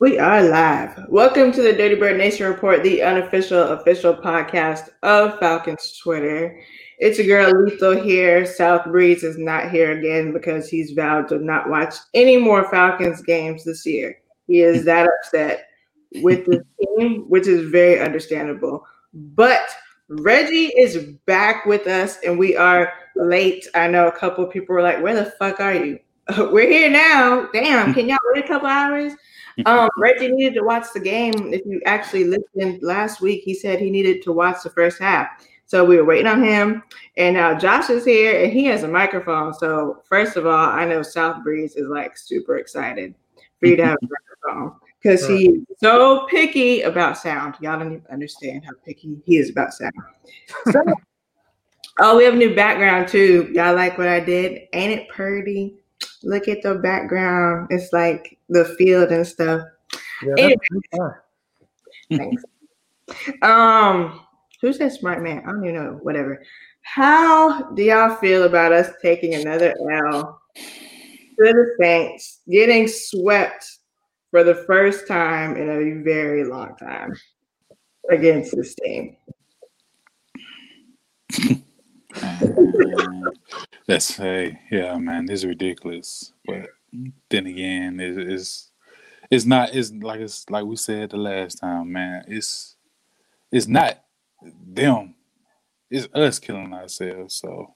We are live. Welcome to the Dirty Bird Nation Report, the unofficial official podcast of Falcons Twitter. It's your girl Lethal here. South Breeze is not here again because he's vowed to not watch any more Falcons games this year. He is that upset with the team, which is very understandable. But Reggie is back with us, and we are late. I know a couple people were like, "Where the fuck are you?" We're here now. Damn, can y'all wait a couple hours? Um, Reggie needed to watch the game. If you actually listened last week, he said he needed to watch the first half. So we were waiting on him. And now Josh is here and he has a microphone. So, first of all, I know South Breeze is like super excited for you to have a microphone because he's so picky about sound. Y'all don't even understand how picky he is about sound. So, oh, we have a new background too. Y'all like what I did? Ain't it pretty? Look at the background. It's like the field and stuff. Yeah, Anyway. that's- Thanks. um, who's that smart man? I don't even know. Whatever. How do y'all feel about us taking another L to the Saints, getting swept for the first time in a very long time against this team? That's hey, yeah, man, this is ridiculous. But then again, it, it's it's not. It's like it's like we said the last time, man. It's it's not them. It's us killing ourselves. So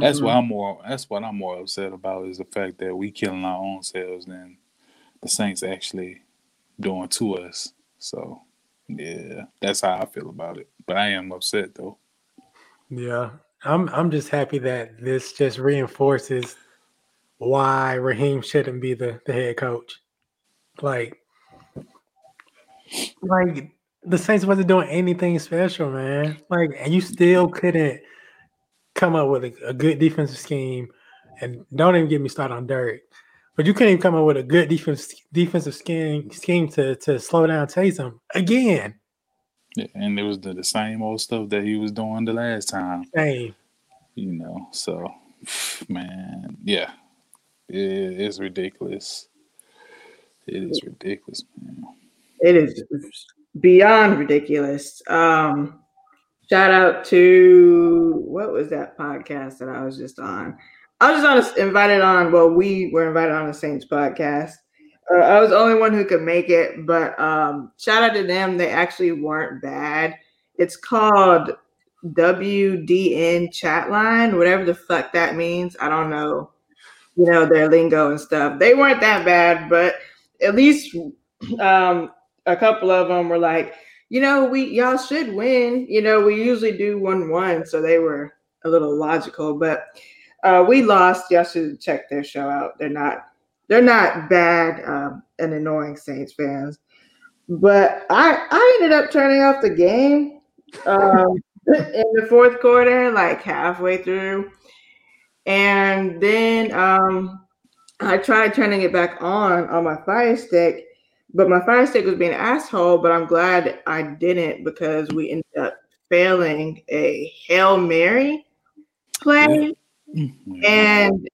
that's Mm-hmm. what I'm more. That's what I'm more upset about is the fact that we killing our own selves than the Saints actually doing to us. So yeah, that's how I feel about it. But I am upset though. yeah. I'm I'm just happy that this just reinforces why Raheem shouldn't be the, the head coach. Like, like the Saints wasn't doing anything special, man. Like, and you still couldn't come up with a, a good defensive scheme. And don't even get me started on Derek. But you couldn't even come up with a good defense defensive scheme scheme to to slow down Taysom again. Yeah, and it was the, the same old stuff that he was doing the last time, Same. you know. So, man, yeah, it, it's ridiculous. It is ridiculous, man. It is beyond ridiculous. Um, shout out to what was that podcast that I was just on? I was just on a, invited on. Well, we were invited on the Saints podcast. Uh, I was the only one who could make it, but um, shout out to them. They actually weren't bad. It's called WDN Chatline, whatever the fuck that means. I don't know. You know their lingo and stuff. They weren't that bad, but at least um, a couple of them were like, you know, we y'all should win. You know, we usually do one one, so they were a little logical, but uh, we lost. Y'all should check their show out. They're not they're not bad um, and annoying Saints fans, but I I ended up turning off the game um, in the fourth quarter, like halfway through, and then um, I tried turning it back on on my Fire Stick, but my Fire Stick was being an asshole. But I'm glad I didn't because we ended up failing a hail mary play. Mhm. And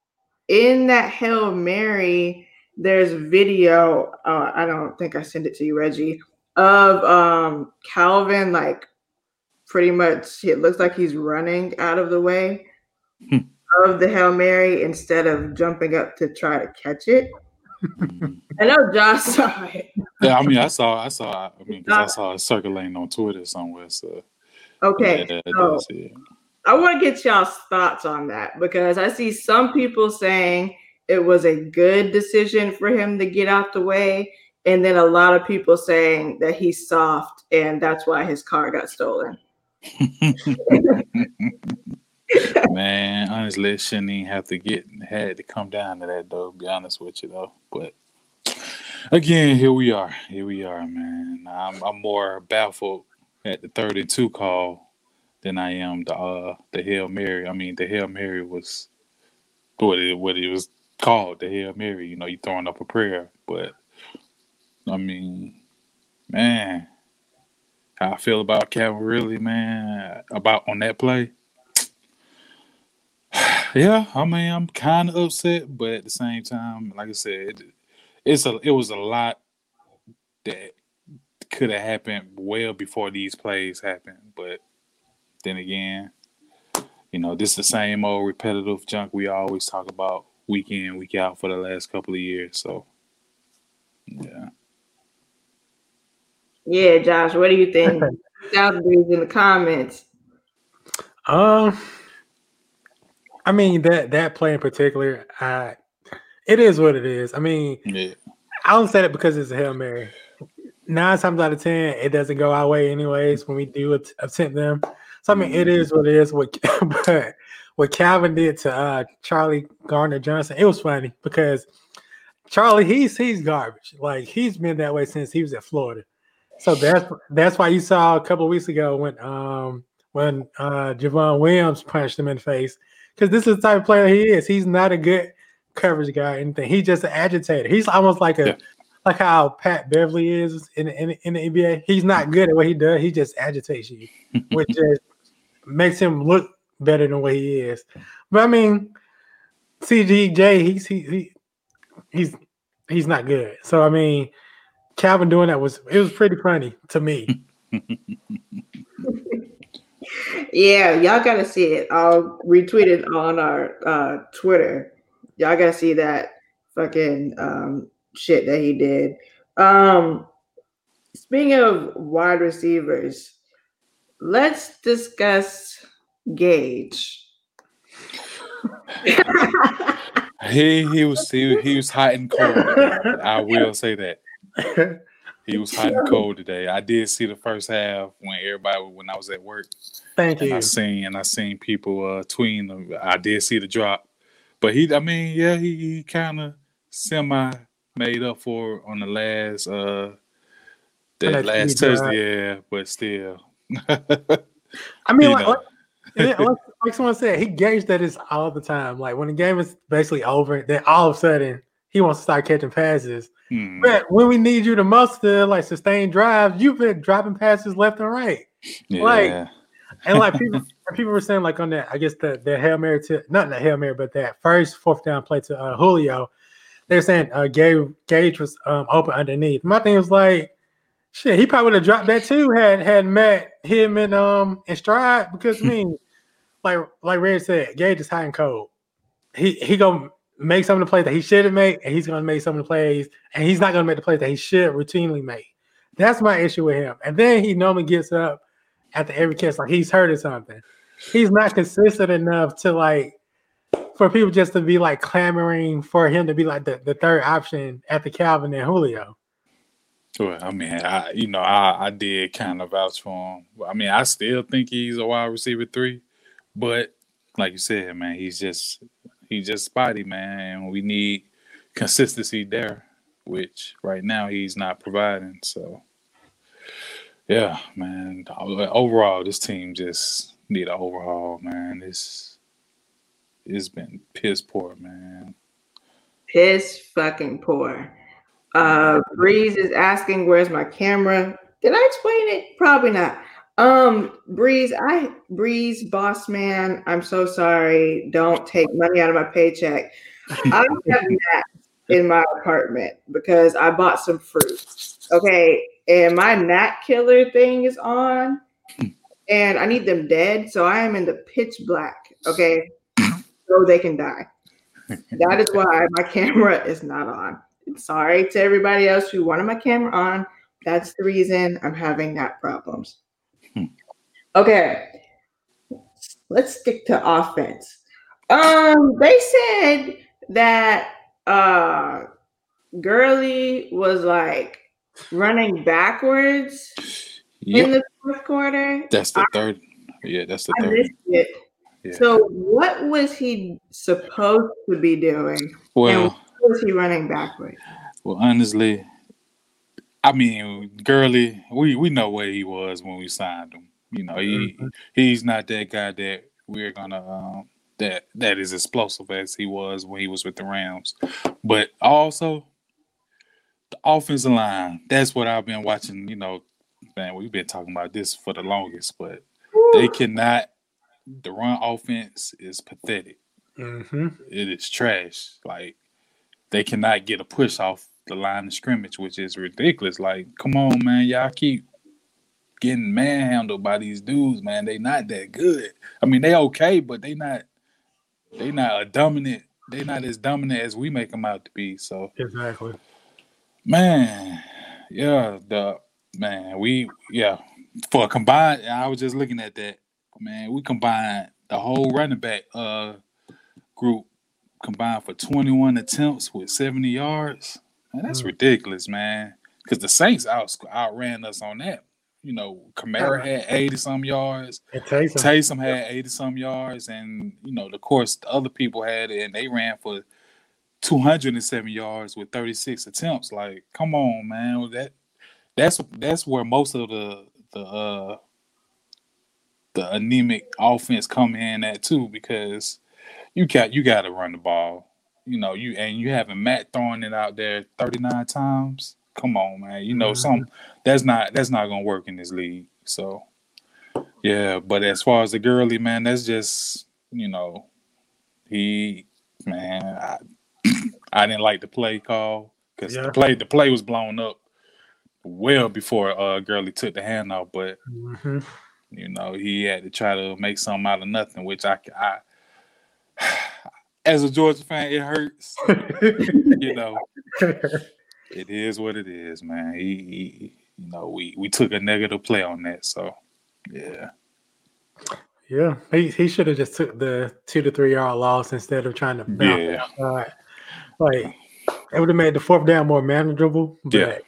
in that Hail Mary, there's video. Uh, I don't think I sent it to you, Reggie, of um, Calvin, like pretty much, it looks like he's running out of the way Hmm. of the Hail Mary instead of jumping up to try to catch it. I know Josh saw it. yeah, I mean, I saw, I saw, I mean, I saw it circulating on Twitter somewhere. So Okay. yeah, that, so-. I want to get y'all's thoughts on that because I see some people saying it was a good decision for him to get out the way, and then a lot of people saying that he's soft and that's why his car got stolen. Man, honestly, it shouldn't even have to get had to come down to that though. Be honest with you though, but again, here we are. Here we are, man. I'm I'm more baffled at the 32 call than I am the uh the hail mary. I mean, the hail mary was what it what it was called, the hail mary. You know, you throwing up a prayer, but I mean, man, how I feel about Calvin really, man, about on that play. Yeah, I mean, I'm kind of upset, but at the same time, like I said, it, it's a it was a lot that could have happened well before these plays happened. But then again, you know, this is the same old repetitive junk we always talk about week in, week out for the last couple of years. So, yeah. Yeah, Josh, what do you think? South in the comments. Um, I mean that that play in particular, I it is what it is. I mean, Yeah. I don't say that because it's a hail mary. Nine times out of ten, it doesn't go our way anyways when we do attempt them. So I mean, it is what it is. What but what Calvin did to uh, Charlie Gardner Johnson, it was funny because Charlie, he's he's garbage. Like he's been that way since he was at Florida. So that's that's why you saw a couple of weeks ago when um when uh Javon Wims punched him in the face because this is the type of player he is. He's not a good coverage guy or anything. He's just an agitator. He's almost like a Yeah. like how Pat Beverley is in, in in the NBA. He's not good at what he does. He just agitates you, which just makes him look better than what he is. But I mean, CGJ, he's he, he he's he's not good. So I mean, Calvin doing that was it was pretty funny to me. Yeah, y'all gotta see it. I'll retweet it on our uh, Twitter. Y'all gotta see that fucking um, shit that he did. Um, speaking of wide receivers, let's discuss Gage. He he was he, he was hot and cold. Today. I will say that he was hot and cold today. I did see the first half when everybody when I was at work, Thank and you. I seen and I seen people uh, tweeting. them. I did see the drop, but he I mean yeah he, he kind of semi made up for on the last uh that that last TV touch yeah, but still. I mean, you like, like, like, like someone said, he gauged that is all the time. Like when the game is basically over, then all of a sudden he wants to start catching passes. Hmm. But when we need you the most to like sustain drives, you've been dropping passes left and right. like- And like people, people were saying like on that, I guess the the hail mary to not the hail mary, but that first fourth down play to uh, Julio, they're saying uh, Gage Gage was um, open underneath. My thing was like, shit, he probably would have dropped that too had had Matt him and um in stride because I mean, like like Red said, Gage is high and cold. He he gonna make some of the plays that he shouldn't make, and he's gonna make some of the plays, and he's not gonna make the plays that he should routinely make. That's my issue with him. And then he normally gets up after every catch like he's hurt or something. He's not consistent enough to like for people just to be like clamoring for him to be like the, the third option after Calvin and Julio. Well, I mean, I you know, I, I did kind of vouch for him. I mean, I still think he's a wide receiver three, but like you said, man, he's just he's just spotty, man. And we need consistency there, which right now he's not providing. So, yeah, man. Overall, this team just need an overhaul, man. It's it's been piss poor, man. Piss fucking poor. Uh, Breeze is asking, "Where's my camera?" Did I explain it? Probably not. Um, Breeze, I Breeze, boss man. I'm so sorry. Don't take money out of my paycheck. I have gnats in my apartment because I bought some fruit. Okay, and my gnat killer thing is on, and I need them dead. So I am in the pitch black. Okay, so they can die. That is why my camera is not on. Sorry to everybody else who wanted my camera on. That's the reason I'm having that problems. Hmm. Okay, let's stick to offense. Um, they said that uh Gurley was like running backwards in the fourth quarter. that's the third. Yeah, that's the I third. Yeah. So, what was he supposed to be doing? Well. What was he running backwards? Well, honestly, I mean, Gurley, we we know where he was when we signed him. You know, he Mhm. he's not that guy that we're gonna um, that that is explosive as he was when he was with the Rams. But also, the offensive line. That's what I've been watching. You know, man, we've been talking about this for the longest, but they cannot. The run offense is pathetic Mm-hmm. it is trash. Like they cannot get a push off the line of scrimmage, which is ridiculous. Like, come on, man, y'all keep getting manhandled by these dudes, man. They not that good. I mean, they okay, but they not they not a dominant. They not as dominant as we make them out to be. So exactly, man. Yeah, the man. We yeah for a combined. I was just looking at that. Man, we combined the whole running back uh group combined for 21 attempts with 70 yards. Man, that's mm. ridiculous, man. Because the Saints out outran us on that. You know, Kamara had 80 some yards. Taysom. Taysom had 80 some yards. And, you know, of course, the other people had it and they ran for 207 yards with 36 attempts. Like, come on, man. That that's that's where most of the the uh the anemic offense come in at too, because you got you got to run the ball. You know, you and you having Matt throwing it out there 39 times. Come on, man. You know, mm-hmm. some that's not that's not gonna work in this league. So yeah, but as far as the Gurley man, that's just you know, he man, I I didn't like the play call because yeah. the play the play was blown up well before uh Gurley took the hand off, but mm-hmm. you know he had to try to make something out of nothing, which I I as a Georgia fan, it hurts. you know, it is what it is, man. He, he, you know, we we took a negative play on that, so yeah. Yeah, he, he should have just took the two to three yard loss instead of trying to bounce yeah. Like it would have made the fourth down more manageable. But yeah.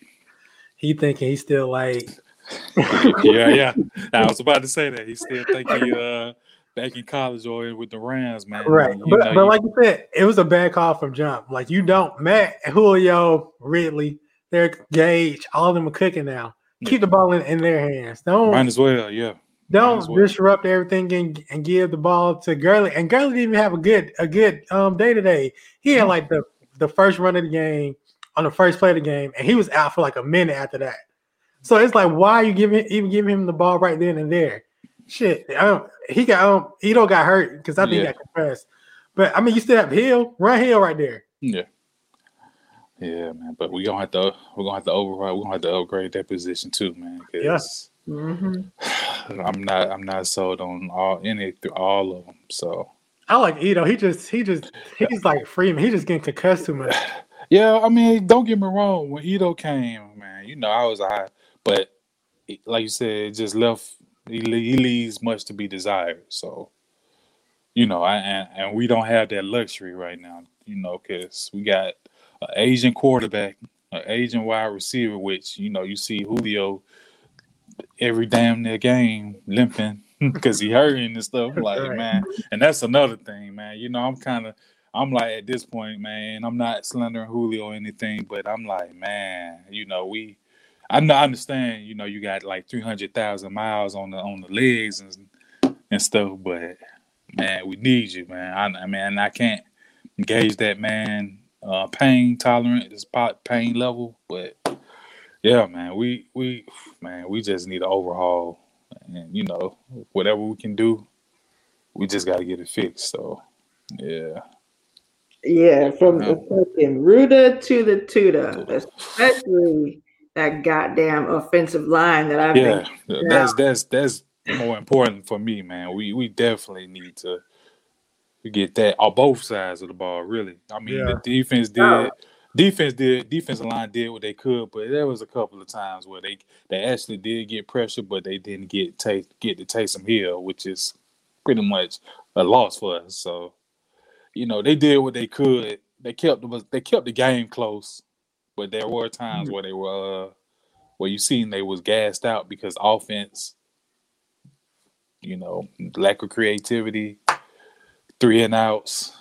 he thinking he's still like yeah, yeah. I was about to say that. He's still thinking uh back in college or with the Rams, man. Right. But, know, but you, like you said, it was a bad call from jump. Like you don't, Matt, Julio, Ridley, they're Gage, all of them are cooking now. Keep the ball in, in their hands. Don't might as well, yeah. Don't well. disrupt everything and, and give the ball to Gurley. And Gurley didn't even have a good a good um day today. He had like the the first run of the game on the first play of the game, and he was out for like a minute after that. So it's like, why are you giving even giving him the ball right then and there? Shit, I don't, he got um, Ito got hurt because I think yeah. he got compressed. But I mean, you still have Hill, run Hill right there. Yeah, yeah, man. But we gonna have to we're gonna have to override. We're gonna have to upgrade that position too, man. Yes. Mm-hmm. I'm not I'm not sold on all any through all of them. So I like Ito. He just he just he's like Freeman. He just getting concussed too much. Yeah, I mean, don't get me wrong. When Ito came, man, you know I was high, but like you said, just left he, he leaves much to be desired. So, you know, I, and, and we don't have that luxury right now, you know, because we got an Asian quarterback, an Asian wide receiver, which, you know, you see Julio every damn near game limping because he hurting and stuff. I'm like, man, and that's another thing, man. You know, I'm kind of, I'm like at this point, man, I'm not slandering Julio or anything, but I'm like, man, you know, we I know I understand, you know, you got like three hundred thousand miles on the on the legs and and stuff, but man, we need you, man. I, I mean, I can't engage that man uh, pain tolerant, this pain level, but yeah, man, we we man, we just need an overhaul, and you know, whatever we can do, we just got to get it fixed. So, yeah. Yeah, from the fucking Ruda to the Tuda, especially that goddamn offensive line that I've yeah, been that's that's that's more important for me, man. We we definitely need to get that on both sides of the ball. Really, I mean, yeah. the defense oh. did. Oh. Defense did defensive line did what they could, but there was a couple of times where they they actually did get pressure, but they didn't get take get to Taysom Hill, which is pretty much a loss for us. So, you know, they did what they could. They kept the they kept the game close. But there were times mm-hmm. where they were uh, where you seen they was gassed out because offense, you know, lack of creativity, three and outs.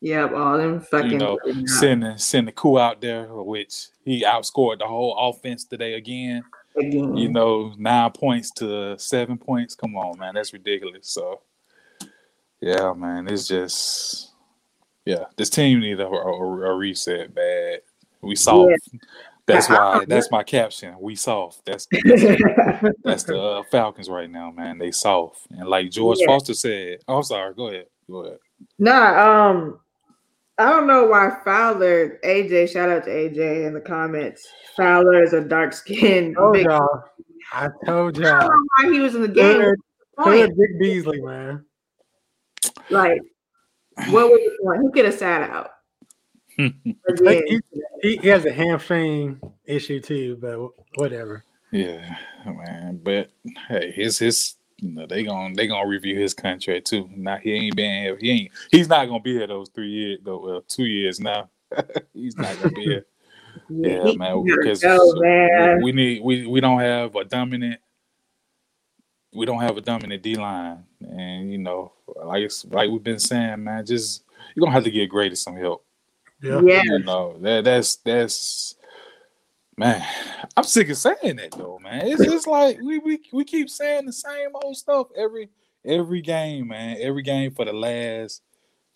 Yep, all them fucking you know, sending sending Koo out there, which he outscored the whole offense today again. Again. You know, nine points to seven points. Come on, man, that's ridiculous. So, yeah, man, it's just, yeah, this team needs a, a, a reset bad. We soft. Yeah. That's why. That's my caption. We soft. That's that's, that's the uh, Falcons right now, man. They soft. And like George yeah. Foster said, oh, I'm sorry. Go ahead. Go ahead. Nah. Um. I don't know why Fowler, AJ, shout out to AJ in the comments. Fowler is a dark skinned. Oh, y'all. I told I don't y'all. know why he was in the game. Hood, Point. Hood Dick Beasley, man. Like, what was the point? He could have sat out. He, he, has a hamstring issue too, but whatever. Yeah, man. But hey, his his you know they gonna they gonna review his contract too. Now he ain't been here. He ain't. He's not gonna be here those three years. Though, well, two years now. he's not gonna be here. Yeah, he man. Because go, man. we need we we don't have a dominant. We don't have a dominant D line, and you know, like it's like we've been saying, man. Just you're gonna have to get Grady some help. Yeah. Yeah. You know that that's that's man. I'm sick of saying that though, man. It's just like we we we keep saying the same old stuff every every game, man. Every game for the last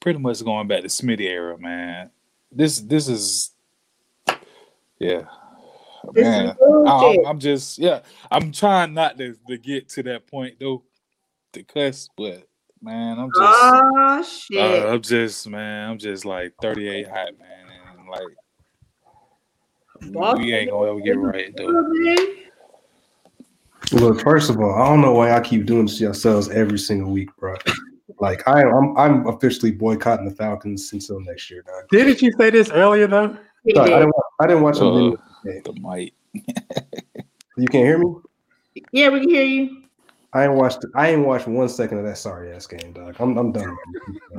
pretty much going back to Smitty era, man. This this is yeah. This man. I, I'm just yeah. I'm trying not to, to get to that point though, to cuss, but man, I'm just Oh shit. uh, I'm just man, I'm just like 38 hot man, and like we ain't gonna ever get right though. Look, first of all, I don't know why I keep doing this to yourselves every single week, bro. Like I, I'm, I'm officially boycotting the Falcons until next year, dog. Didn't you say this earlier though? He Sorry, I did. didn't, wa- I didn't watch Uh, them. the mic. You can't hear me. Yeah, we can hear you. I ain't watched. I ain't watched one second of that sorry ass game, dog. I'm, I'm done.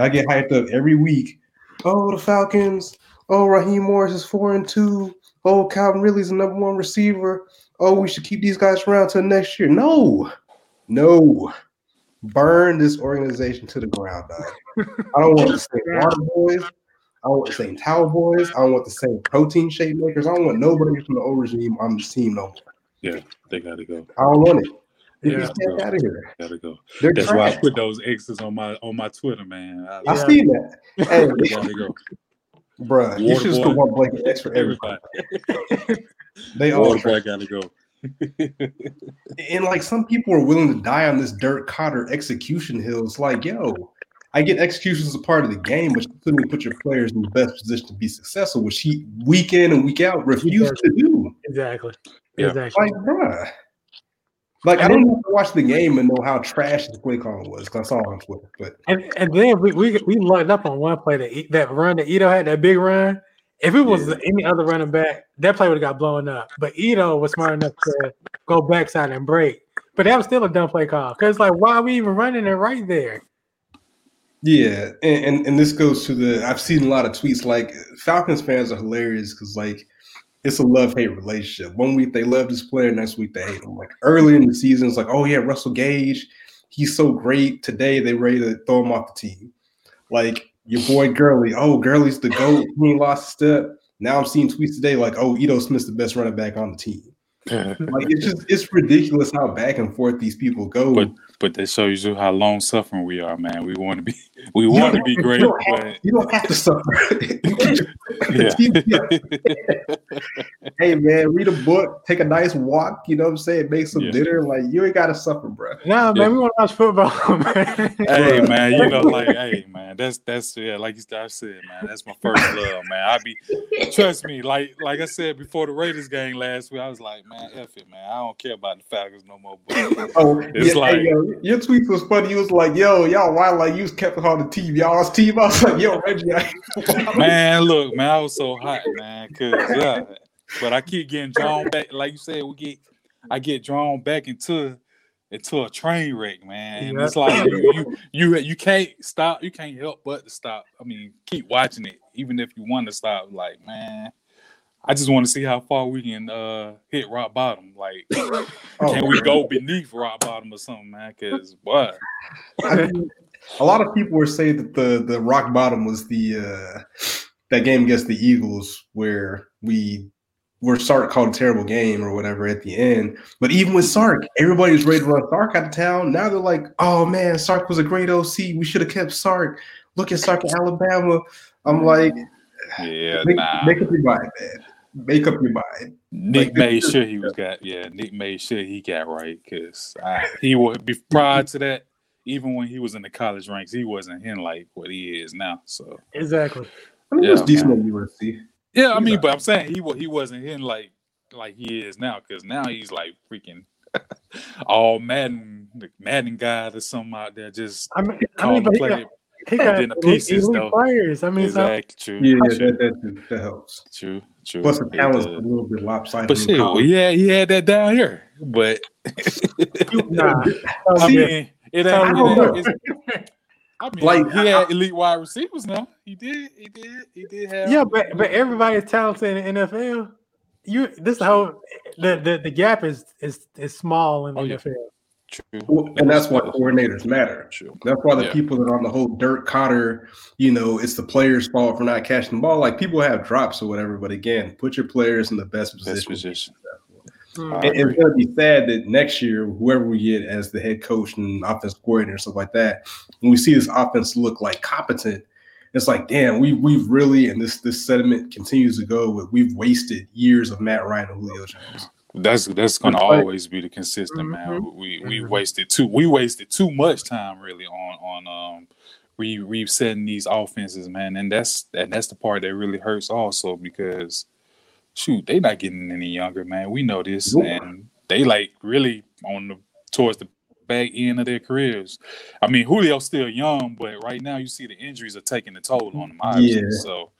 I get hyped up every week. Oh, the Falcons. Oh, Raheem Morris is four and two. Oh, Calvin Ridley's the number one receiver. Oh, we should keep these guys around till next year. No, no. Burn this organization to the ground, dog. I don't want the same water boys. I don't want the same towel boys. I don't want the same protein shake makers. I don't want nobody from the old regime on this team no more. Yeah, they gotta go. I don't want it. Get Yeah. these cats out of here. Gotta go. They're That's why I put those X's on my on my Twitter, man. I, I see that. Hey, they gotta go. bruh, you Water should just boy. put one blanket X for everybody. Everybody. They all boy gotta go. And like some people are willing to die on this Dirk Koetter execution hill. It's like, yo, I get execution as a part of the game, but you couldn't put your players in the best position to be successful, which he week in and week out refused to do. Exactly. Yeah. Exactly. Like, bruh. Like I don't have to watch the game and know how trash the play call was because I saw it on Twitter. But And and then we we, we locked up on one play that that run that Ito had that big run. If it was Yeah. any other running back, that play would have got blown up. But Ito was smart enough to go backside and break. But that was still a dumb play call. Because like, why are we even running it right there? Yeah, and, and and this goes to the I've seen a lot of tweets like Falcons fans are hilarious because like it's a love hate relationship. One week they love this player, next week they hate him. Like early in the season, it's like, oh yeah, Russell Gage, he's so great. Today they ready to throw him off the team. Like your boy Gurley, oh Gurley's the goat. He ain't lost a step. Now I'm seeing tweets today like, oh Ito Smith's the best running back on the team. Like it's just it's ridiculous how back and forth these people go. But but that shows you how long suffering we are, man. We want to be we want to be You great, don't have- but you don't have to suffer. You can just- yeah. hey man, read a book, take a nice walk, you know what I'm saying? Make some Yeah. dinner. Like you ain't gotta suffer, bro. No, man, Yeah. we want to watch football, man. hey man, you know, like, hey man, that's that's yeah, like you I said, man, that's my first love, man. I be trust me, like like I said before the Raiders game last week, I was like, man, F it, man. I don't care about the Falcons no more. But Oh, It's yeah, like- hey, yo, your tweet was funny. You was like, "Yo, y'all, why like you kept on the TV. y'all's team?" I was like, "Yo, Reggie, I, man, look, man, I was so hot, man, cause yeah, but I keep getting drawn back, like you said, we get, I get drawn back into into a train wreck, man. And Yeah. It's like you, you you you can't stop, you can't help but to stop. I mean, keep watching it, even if you want to stop. Like, man, I just want to see how far we can uh hit rock bottom. Like, oh, can we go beneath rock bottom or something, man? Cause what? I mean, a lot of people were saying that the the rock bottom was the uh that game against the Eagles where we were Sark called a terrible game or whatever at the end. But even with Sark, everybody was ready to run Sark out of town. Now they're like, oh man, Sark was a great OC. We should have kept Sark. Look at Sark in Alabama. I'm like, Yeah, make, nah. make up your mind, man. Make up your mind. Nick Like, made sure he was got yeah. Nick made sure he got right because he would be prior to that. Even when he was in the college ranks, he wasn't hitting like what he is now. So Exactly. I mean, it was Yeah, decent at USC. yeah, I mean, but I'm saying he wa- he wasn't hitting like like he is now because now he's like freaking all Madden Madden God or something out there just I mean, I calling mean, but he play. got, he got in the pieces, elite though. players. I mean, so, Exactly. True. Yeah, yeah, true, that, that, that helps. true. True. Plus, the It talent's a little bit lopsided. But in shit, well, yeah, he had that down here, but nah. I mean, mean, it ain't. I don't know. ain't it's, I mean, Like, he had elite wide receivers. Now he did. He did. He did have. yeah, but but everybody's talented in the NFL. You this whole the, the the gap is is is small in the Oh, yeah. NFL. True. And that's why coordinators matter. True. That's why the Yeah. people that are on the whole Dirk Koetter, you know, it's the players' fault for not catching the ball. Like people have drops or whatever, but again, put your players in the best position. Best position. And it's going to be sad that next year, whoever we get as the head coach and offense coordinator and stuff like that, when we see this offense look like competent, it's like, damn, we we've really, and this this sentiment continues to go with we've wasted years of Matt Ryan and Julio Jones. That's that's gonna But- always be the consistent man. We we Mhm. wasted too we wasted too much time really on on um re resetting these offenses, man. And that's and that's the part that really hurts also because shoot, they not getting any younger, man. We know this, Nope. and they like really on the towards the back end of their careers. I mean, Julio's still young, but right now you see the injuries are taking a toll on him. Obviously. Yeah. So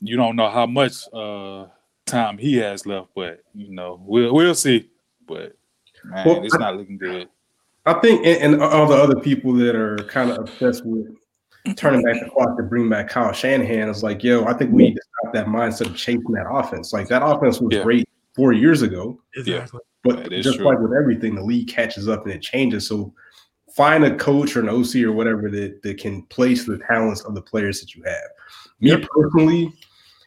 you don't know how much uh time he has left, but you know, we'll we'll see. But man, Well, it's I- not looking good. I think, and, and all the other people that are kind of obsessed with turning back the clock to bring back Kyle Shanahan is like, yo, I think we need to stop that mindset of chasing that offense. Like that offense was Yeah. great four years ago, Exactly. but That is just true. like with everything, the league catches up and it changes. So find a coach or an OC or whatever that, that can place the talents of the players that you have. Me Yep. personally,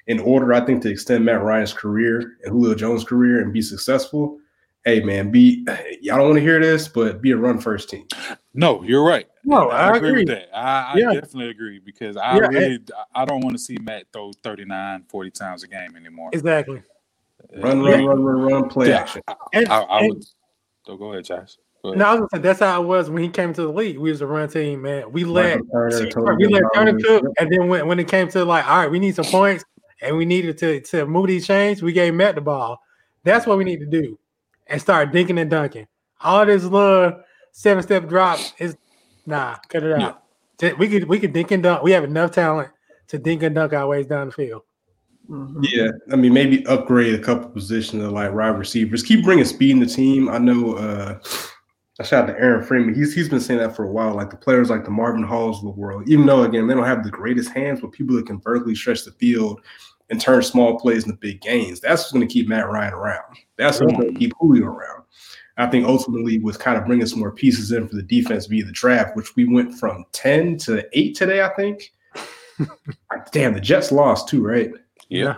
in order, I think to extend Matt Ryan's career and Julio Jones' career and be successful, hey man, be y'all don't want to hear this, but be a run first team. No, you're right. No, I, I agree, agree. with that. I, I Yeah. definitely agree because I Yeah, really I don't want to see Matt throw 39, 40 times a game anymore. Exactly. Run, Uh, run, run, run, run, play Yeah. action. And, I, I and- would. So go ahead, Josh. Go ahead. no, I was gonna say that's how it was when he came to the league. We was a run team, man. We led, Turner, we let Turner Gonzalez. cook, and then when, when it came to like, all right, we need some points, and we needed to to move these chains, we gave Matt the ball. That's what we need to do, and start dinking and dunking. All this little seven step drops is nah, cut it out. Yeah. We could we could dink and dunk. We have enough talent to dink and dunk our ways down the field. Mhm. Yeah, I mean, maybe upgrade a couple positions of like wide receivers. Keep bringing speed in the team. I know. uh I shout out to Aaron Freeman. He's he's been saying that for a while. Like the players like the Marvin Halls of the world, even though again they don't have the greatest hands, but people that can vertically stretch the field and turn small plays into big gains. That's what's going to keep Matt Ryan around. That's what's going to keep Julio around. I think ultimately was kind of bringing some more pieces in for the defense via the draft, which we went from ten to eight today. I think. Damn, the Jets lost too, right? Yeah.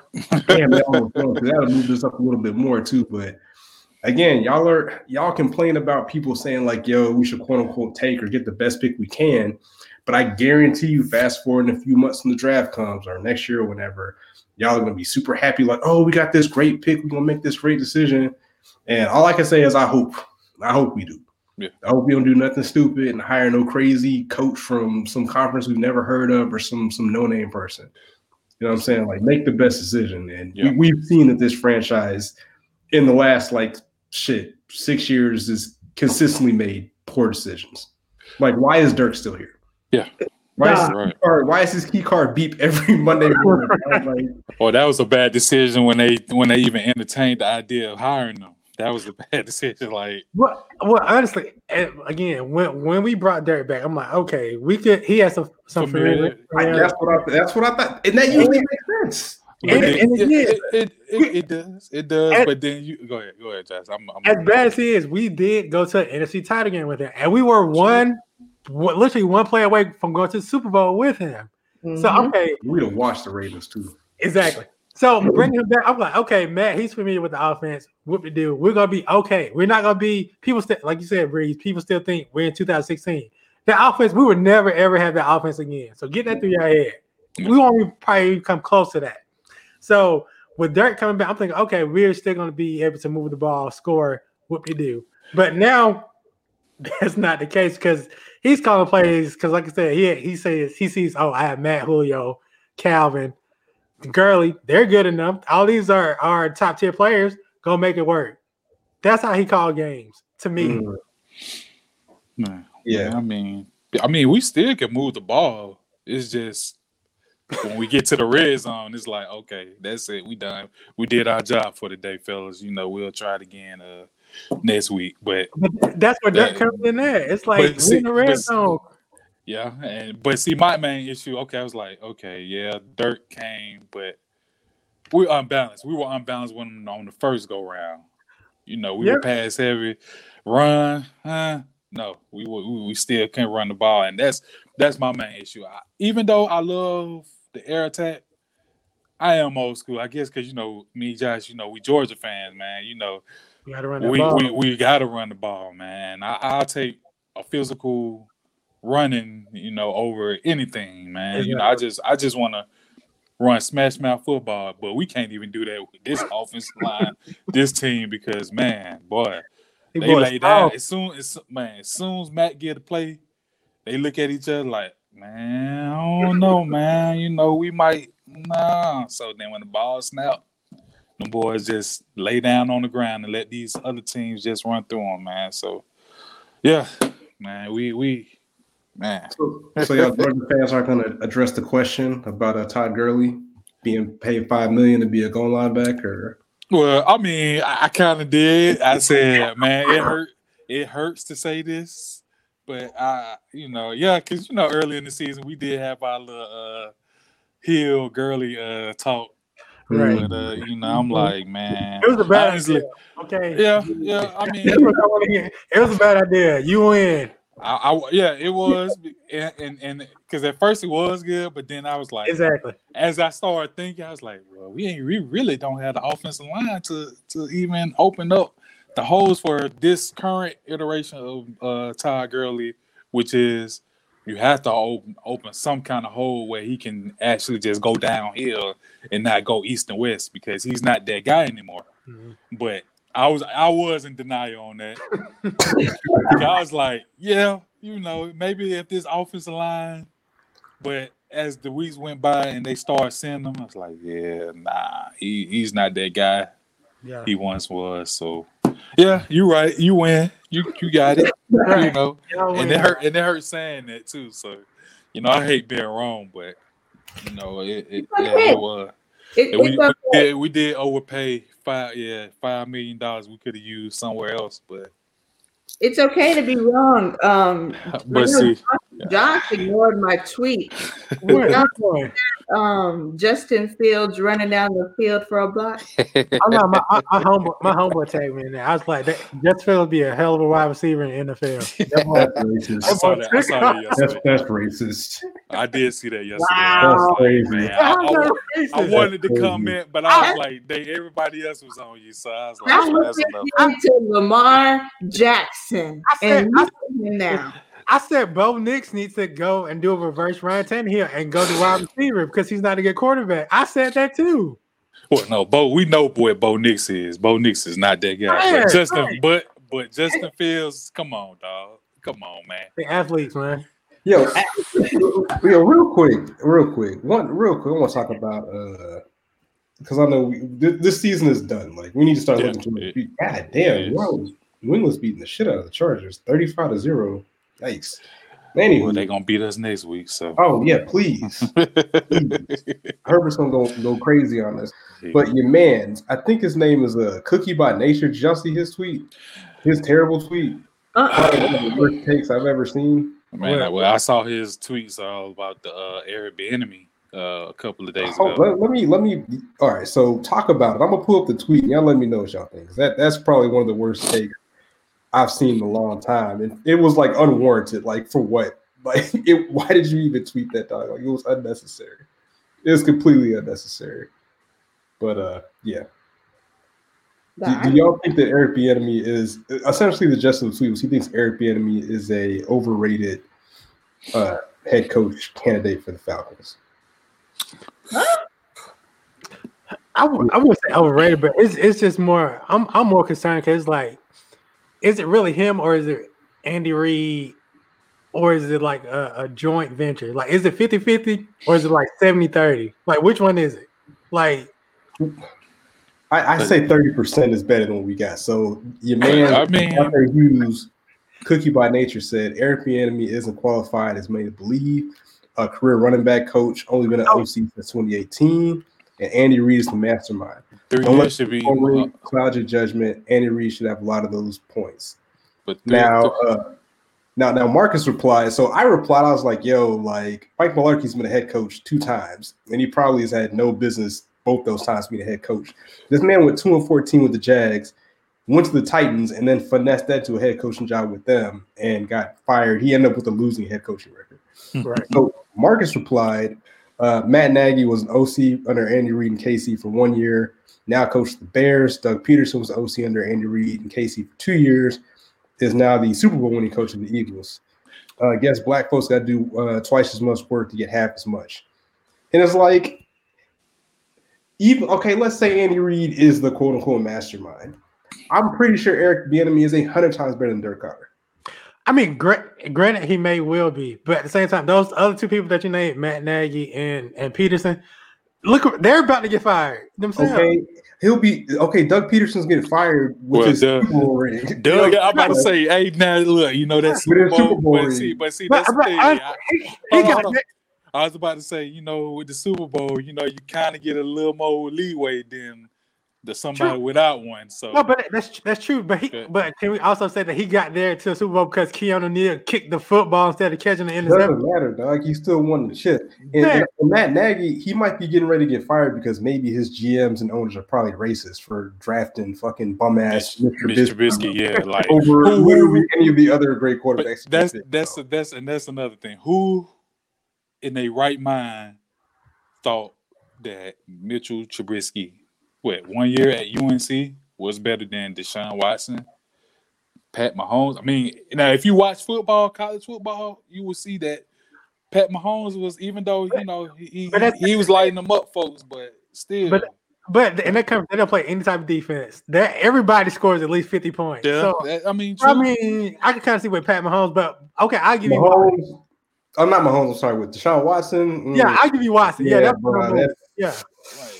Damn, that almost won, 'cause that'll move this up a little bit more too. But again, y'all are y'all complain about people saying like, "Yo, we should quote unquote take or get the best pick we can." But I guarantee you, fast forward in a few months when the draft comes or next year or whenever, y'all are gonna be super happy. Like, "Oh, we got this great pick. We're gonna make this great decision." And all I can say is, I hope, I hope we do. Yeah. I hope we don't do nothing stupid and hire no crazy coach from some conference we've never heard of or some some no name person. You know what I'm saying? Like make the best decision. And Yeah. we, we've seen that this franchise in the last like shit six years is consistently made poor decisions. Like why is Dirk still here? Yeah. Why is, Nah. his Right. key card, why is his key card beep every Monday morning? like, Well, that was a bad decision when they when they even entertained the idea of hiring them. That was a bad decision. Like, Well, well, honestly, eh, again, when when we brought Derek back, I'm like, okay, we could. He has some some Familiar. familiar. I- that's what I that's what I thought. And that usually makes sense. And- but it, and it, again- it, it, it, it does, it does. And- but then you go ahead, go ahead, Josh. I'm, I'm As bad as he is, we did go to an NFC title game with him, and we were one, one- literally one play away from going to the Super Bowl with him. So Mhm. okay, We'd have watched the Ravens too. exactly. So bring him back, I'm like, okay, Matt, he's familiar with the offense. What to do? We're gonna be okay. We're not gonna be people still like you said, Breeze. People still think we're in 2016. The offense, we would never ever have that offense again. So get that through your head. We won't even probably come close to that. So with Dirk coming back, I'm thinking, okay, we're still gonna be able to move the ball, score, what we do. But now that's not the case because he's calling plays because, like I said, he he says he sees, oh, I have Matt Julio, Calvin, Gurley. They're good enough. All these are are top tier players. Go make it work. That's how he called games to me. Mm, Man, Yeah. I mean, I mean, we still can move the ball. It's just when we get to the red zone, it's like, okay, that's it. We done. We did our job for the day, fellas. You know, we'll try it again uh next week. But But that's where Dirk That- comes in there. It's like we in the red zone. yeah, and but see, my main issue. Okay, I was like, okay, yeah, Dirk came, but we were unbalanced. We were unbalanced when on the first go round. You know, we Yeah. were pass heavy, run. Huh? No, we were, we we still couldn't run the ball, and that's that's my main issue. I, even though I love the air attack, I am old school. I guess because you know me, Josh. You know, we Georgia fans, man. You know, You got to run we, we we got to run the ball, man. I, I'll take a physical running, you know, over anything, man. You know, I just I just want to run smash mouth football, but we can't even do that with this offensive line, this team, because man, boy, He they boys lay down as soon as man, as soon as Matt get a play, they look at each other like, man, I don't know, man. You know, we might nah. So then when the ball snap, the boys just lay down on the ground and let these other teams just run through them, man. So yeah, man, we we man. So, so y'all Georgia fans aren't going to address the question about uh, Todd Gurley being paid five million to be a goal linebacker. Well, I mean, I, I kind of did. I said, man, it hurt. It hurts to say this, but I, you know, yeah, because you know, early in the season we did have our little uh, Hill Gurley uh, talk, Right. but uh, you know, I'm like, man, It was a bad honestly, idea. Okay. yeah, yeah. I mean, That's what I wanna hear. It was a bad idea. You win. I, I yeah, it was, and and and because at first it was good, but then I was like, Exactly. as I started thinking, I was like, well, we ain't we really don't have the offensive line to to even open up the holes for this current iteration of uh Todd Gurley, which is you have to open open some kind of hole where he can actually just go downhill and not go east and west because he's not that guy anymore. Mhm. But I was I was in denial on that. I was like, yeah, you know, maybe if this offensive line, but as the weeks went by and they started seeing him, I was like, yeah, nah, he, he's not that guy Yeah. he once was. So yeah, you're right. You win. You you got it. You Right. know. Y'all And it hurt and it hurt saying that too. So, you know, I hate being wrong, but you know, it it, yeah, it was. It, we, it's we, did, we did overpay five yeah, five million dollars we could have used somewhere else, but It's okay to be wrong. Um, but see Josh ignored my tweet. Where? Um, Justin Fields running down the field for a block. Oh no, my, my, my homeboy, my homeboy tagged me in there. I was like, that, Justin Fields would be a hell of a wide receiver in the NFL. That boy- That's I racist. saw that. I saw that That's yesterday. that's racist. I did see that yesterday. Wow. That's crazy. Man, I, I- I wanted to crazy. comment, but I was like, they everybody else was on you, so I was like, I was that's enough. into Lamar Jackson I said- and I- you put him down. I said Bo Nix needs to go and do a reverse Ryan Tannehill and go to wide receiver because he's not a good quarterback. I said that too. Well, no, Bo, we know what Bo Nix is. Bo Nix is not that guy. Right, but Justin, right. but but Justin Fields, come on, dog. Come on, man. The athletes, man. Yo, yo, real quick, real quick, one real quick. I want to talk about uh, because I know we, th- this season is done. Like we need to start Yeah, looking to it- it. God damn, is. bro, New England's beating the shit out of the Chargers, thirty-five to zero. Yikes. Anyway, Well, they gonna beat us next week, so. oh yeah, please. Herbert's gonna go go crazy on this. But your man's, I think his name is uh, Cookie by Nature. Did y'all see his tweet? His terrible tweet. Uh-uh. One of the worst takes I've ever seen. Man, I- well, I saw his tweets all about the uh, Eric Bieniemy uh, a couple of days Oh, ago. let, let me let me. All right, so talk about it. I'm gonna pull up the tweet. Y'all let me know what y'all think. That that's probably one of the worst takes I've seen in a long time, and it was like unwarranted. Like for what? Like it? Why did you even tweet that? Dog? Like it was unnecessary. It was completely unnecessary. But uh, yeah. Do, do y'all think that Eric Bieniemy is essentially the gist of the tweet was he thinks Eric Bieniemy is a overrated uh, head coach candidate for the Falcons? I would I would say overrated, but it's it's just more. I'm I'm more concerned because like, is it really him or is it Andy Reid, or is it like a, a joint venture? Like, is it 50 50 or is it like 70 30? Like, which one is it? Like, I, I say thirty percent is better than what we got. So your man, I mean- Arthur Hughes, Cookie by Nature said Eric Bieniemy isn't qualified as made to believe. A career running back coach, only been an Oh. OC since 2018, and Andy Reid is the mastermind. Three Don't years let should be. people uh, cloud your judgment. Andy Reid should have a lot of those points. but three, Now, uh, now, now, Marcus replied. So I replied. I was like, "Yo, like Mike Mularkey's been a head coach two times, and he probably has had no business both those times being a head coach. This man went two and fourteen with the Jags, went to the Titans, and then finessed that to a head coaching job with them, and got fired. He ended up with a losing head coaching record. right. So Marcus replied, uh, Matt Nagy was an OC under Andy Reid and Casey for one year. Now coaches the Bears. Doug Pederson was OC under Andy Reid and Casey for two years. Is now the Super Bowl winning coach of the Eagles. Uh, I guess black folks got to do uh, twice as much work to get half as much. And it's like, even okay, let's say Andy Reid is the quote unquote mastermind. I'm pretty sure Eric Bieniemy is a hundred times better than Dirk Koetter. I mean, gra- granted, he may well be, but at the same time, those other two people that you named, Matt Nagy and and Pederson, look, they're about to get fired themselves. Okay, he'll be okay. Doug Pederson's getting fired with Well, his Doug- Super Bowl ring. Doug, I'm about to say, hey, now look, you know that's Super Super Bowl, Bowl but ring. see, but see, But, that's the thing. I- I, he, he got on. I was about to say, you know, with the Super Bowl, you know, you kind of get a little more leeway than the somebody True. without one. So No, but that's that's true. But he, Okay. but can we also say that he got there to the Super Bowl because Keanu Neal kicked the football instead of catching the interception? Doesn't matter, dog. He still won the chip. And, Yeah. and Matt Nagy, he might be getting ready to get fired because maybe his GMs and owners are probably racist for drafting fucking bum ass Mr. Mr. Trubisky Trubisky, yeah, like over who- literally any of the other great quarterbacks. that's he that's so. that's and that's another thing. Who in their right mind thought that Mitchell Trubisky, what one year at UNC was better than Deshaun Watson, Pat Mahomes? I mean, now if you watch football, college football, you will see that Pat Mahomes was even though you know he he, But that's- he was lighting them up, folks, but still. But- But and they come, they don't play any type of defense. That everybody scores at least fifty points. yeah, So that- I mean, I mean, I can kind of see with Pat Mahomes, but okay, I'll give you. Mahomes. I'm not Mahomes. I'm sorry. With Deshaun Watson. mm, Yeah, I'll give you Watson. Yeah, that's what bro, I'm that's- Yeah, Like,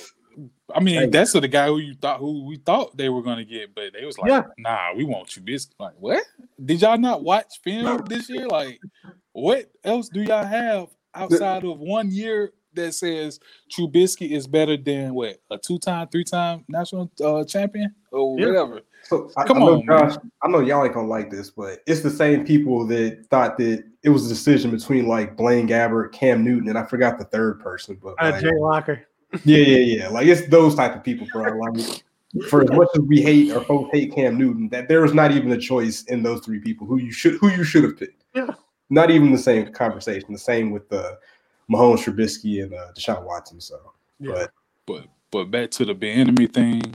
I mean, Hey. that's the guy who you thought who we thought they were gonna get, but they was like, Yeah. "Nah, we want Trubisky." Like, what? Did y'all not watch film this year? Like, what else do y'all have outside of one year that says Trubisky is better than what a two-time, three-time national uh, champion or Yeah. whatever? So I, Come I know on, man. Josh, I know y'all ain't gonna like this, but it's the same people that thought that it was a decision between like Blaine Gabbert, Cam Newton, and I forgot the third person. But uh, like, Jake Locker. Yeah, yeah, yeah. Like it's those type of people, bro. Like for as much as we hate or both hate Cam Newton, that there was not even a choice in those three people who you should who you should have picked. Yeah. Not even the same conversation. The same with uh, Mahomes, Trubisky, and uh, Deshaun Watson. So, Yeah. but But but back to the Bieniemy thing,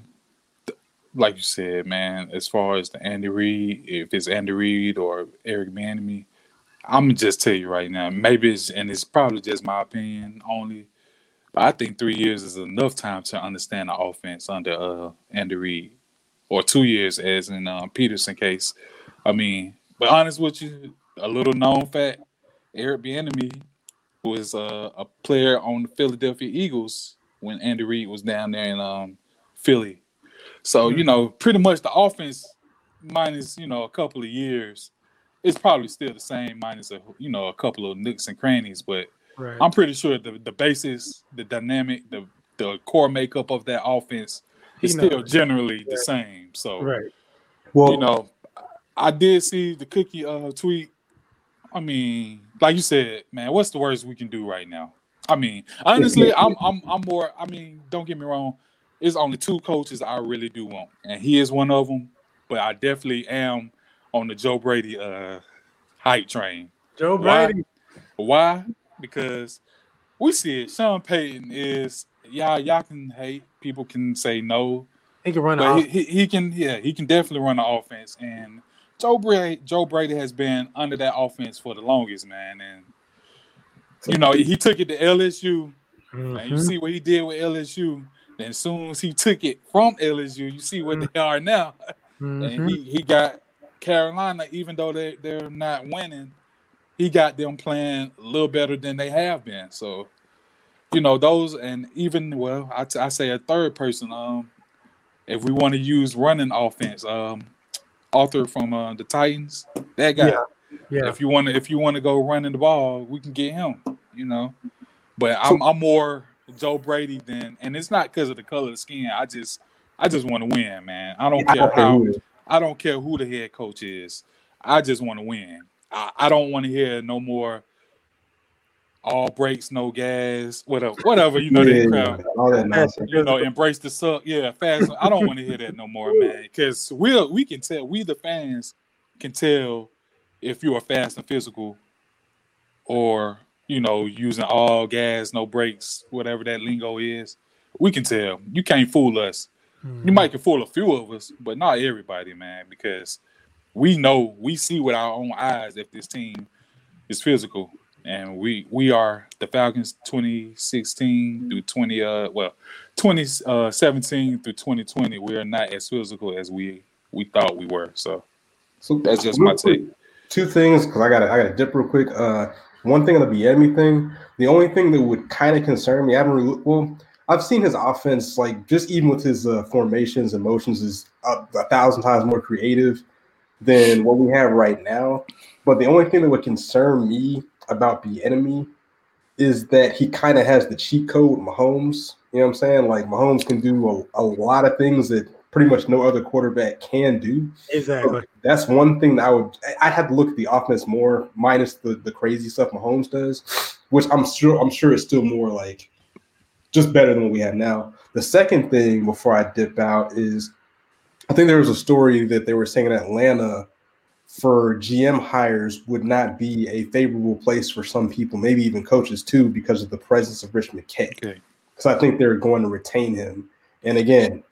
like you said, man. As far as the Andy Reid, if it's Andy Reid or Eric Bieniemy, I'm gonna just tell you right now. Maybe it's and it's probably just my opinion only. I think three years is enough time to understand the offense under uh, Andy Reid, or two years as in uh, Pederson case. I mean, but honest with you, a little known fact: Eric Bieniemy was uh, a player on the Philadelphia Eagles when Andy Reid was down there in um, Philly. So you know, pretty much the offense minus you know a couple of years, it's probably still the same minus a you know a couple of nooks and crannies. But Right. I'm pretty sure the the basis, the dynamic, the the core makeup of that offense is still knows. generally the same. So right. well, you know, I did see the cookie uh tweet. I mean, like you said, man, what's the worst we can do right now? I mean, honestly, I'm I'm I'm more. I mean, don't get me wrong. It's only two coaches I really do want, and he is one of them. But I definitely am on the Joe Brady uh hype train. Joe Why? Brady. Why? Because we see it. Sean Payton is y'all. Y'all can hate. People can say no. He can run But he, he, he can, yeah, he can definitely run the offense. And Joe Brady, Joe Brady has been under that offense for the longest, man. And you know, he took it to LSU, and you Mhm. see what he did with LSU. Then as soon as he took it from LSU, you see what they are now. Mhm. And he, he got Carolina, even though they they're not winning, he got them playing a little better than they have been. So, you know, those and even well, I, t- I say a third person. Um, if we want to use running offense, um, Arthur from uh, the Titans, that guy. Yeah. Yeah. If you want to, if you want to go running the ball, we can get him. You know, but I'm I'm more Joe Brady than, and it's not because of the color of the skin. I just I just want to win, man. I don't care how I don't care who the head coach is. I just want to win. I, I don't want to hear no more all brakes, no gas, whatever, whatever. You know, Yeah, that yeah, crowd. all that nonsense. You know, embrace the suck. Yeah, fast. I don't want to hear that no more, man. Because we we can tell, we the fans can tell if you are fast and physical, or you know, using all gas, no brakes, whatever that lingo is. We can tell. You can't fool us. Mm-hmm. You might can fool a few of us, but not everybody, man, because we know we see with our own eyes if this team is physical. And we we are the Falcons 2016 through 20 uh well 2017 through 2020. We are not as physical as we we thought we were. So So that's just my take. Two things because I got to I got to dip real quick. Uh, one thing on the Bieniemy thing. The only thing that would kind of concern me, I haven't really well. I've seen his offense, like just even with his uh, formations and motions, is a, a thousand times more creative than what we have right now. But the only thing that would concern me about the Bieniemy is that he kind of has the cheat code, Mahomes. You know what I'm saying? Like Mahomes can do a, a lot of things that pretty much no other quarterback can do. Exactly. That's one thing that I would. I had to look at the offense more, minus the the crazy stuff Mahomes does, which I'm sure I'm sure is still more like just better than what we have now. The second thing before I dip out is, I think there was a story that they were saying in Atlanta for GM hires would not be a favorable place for some people, maybe even coaches too, because of the presence of Rich McKay. Okay. Because I think they're going to retain him. And again,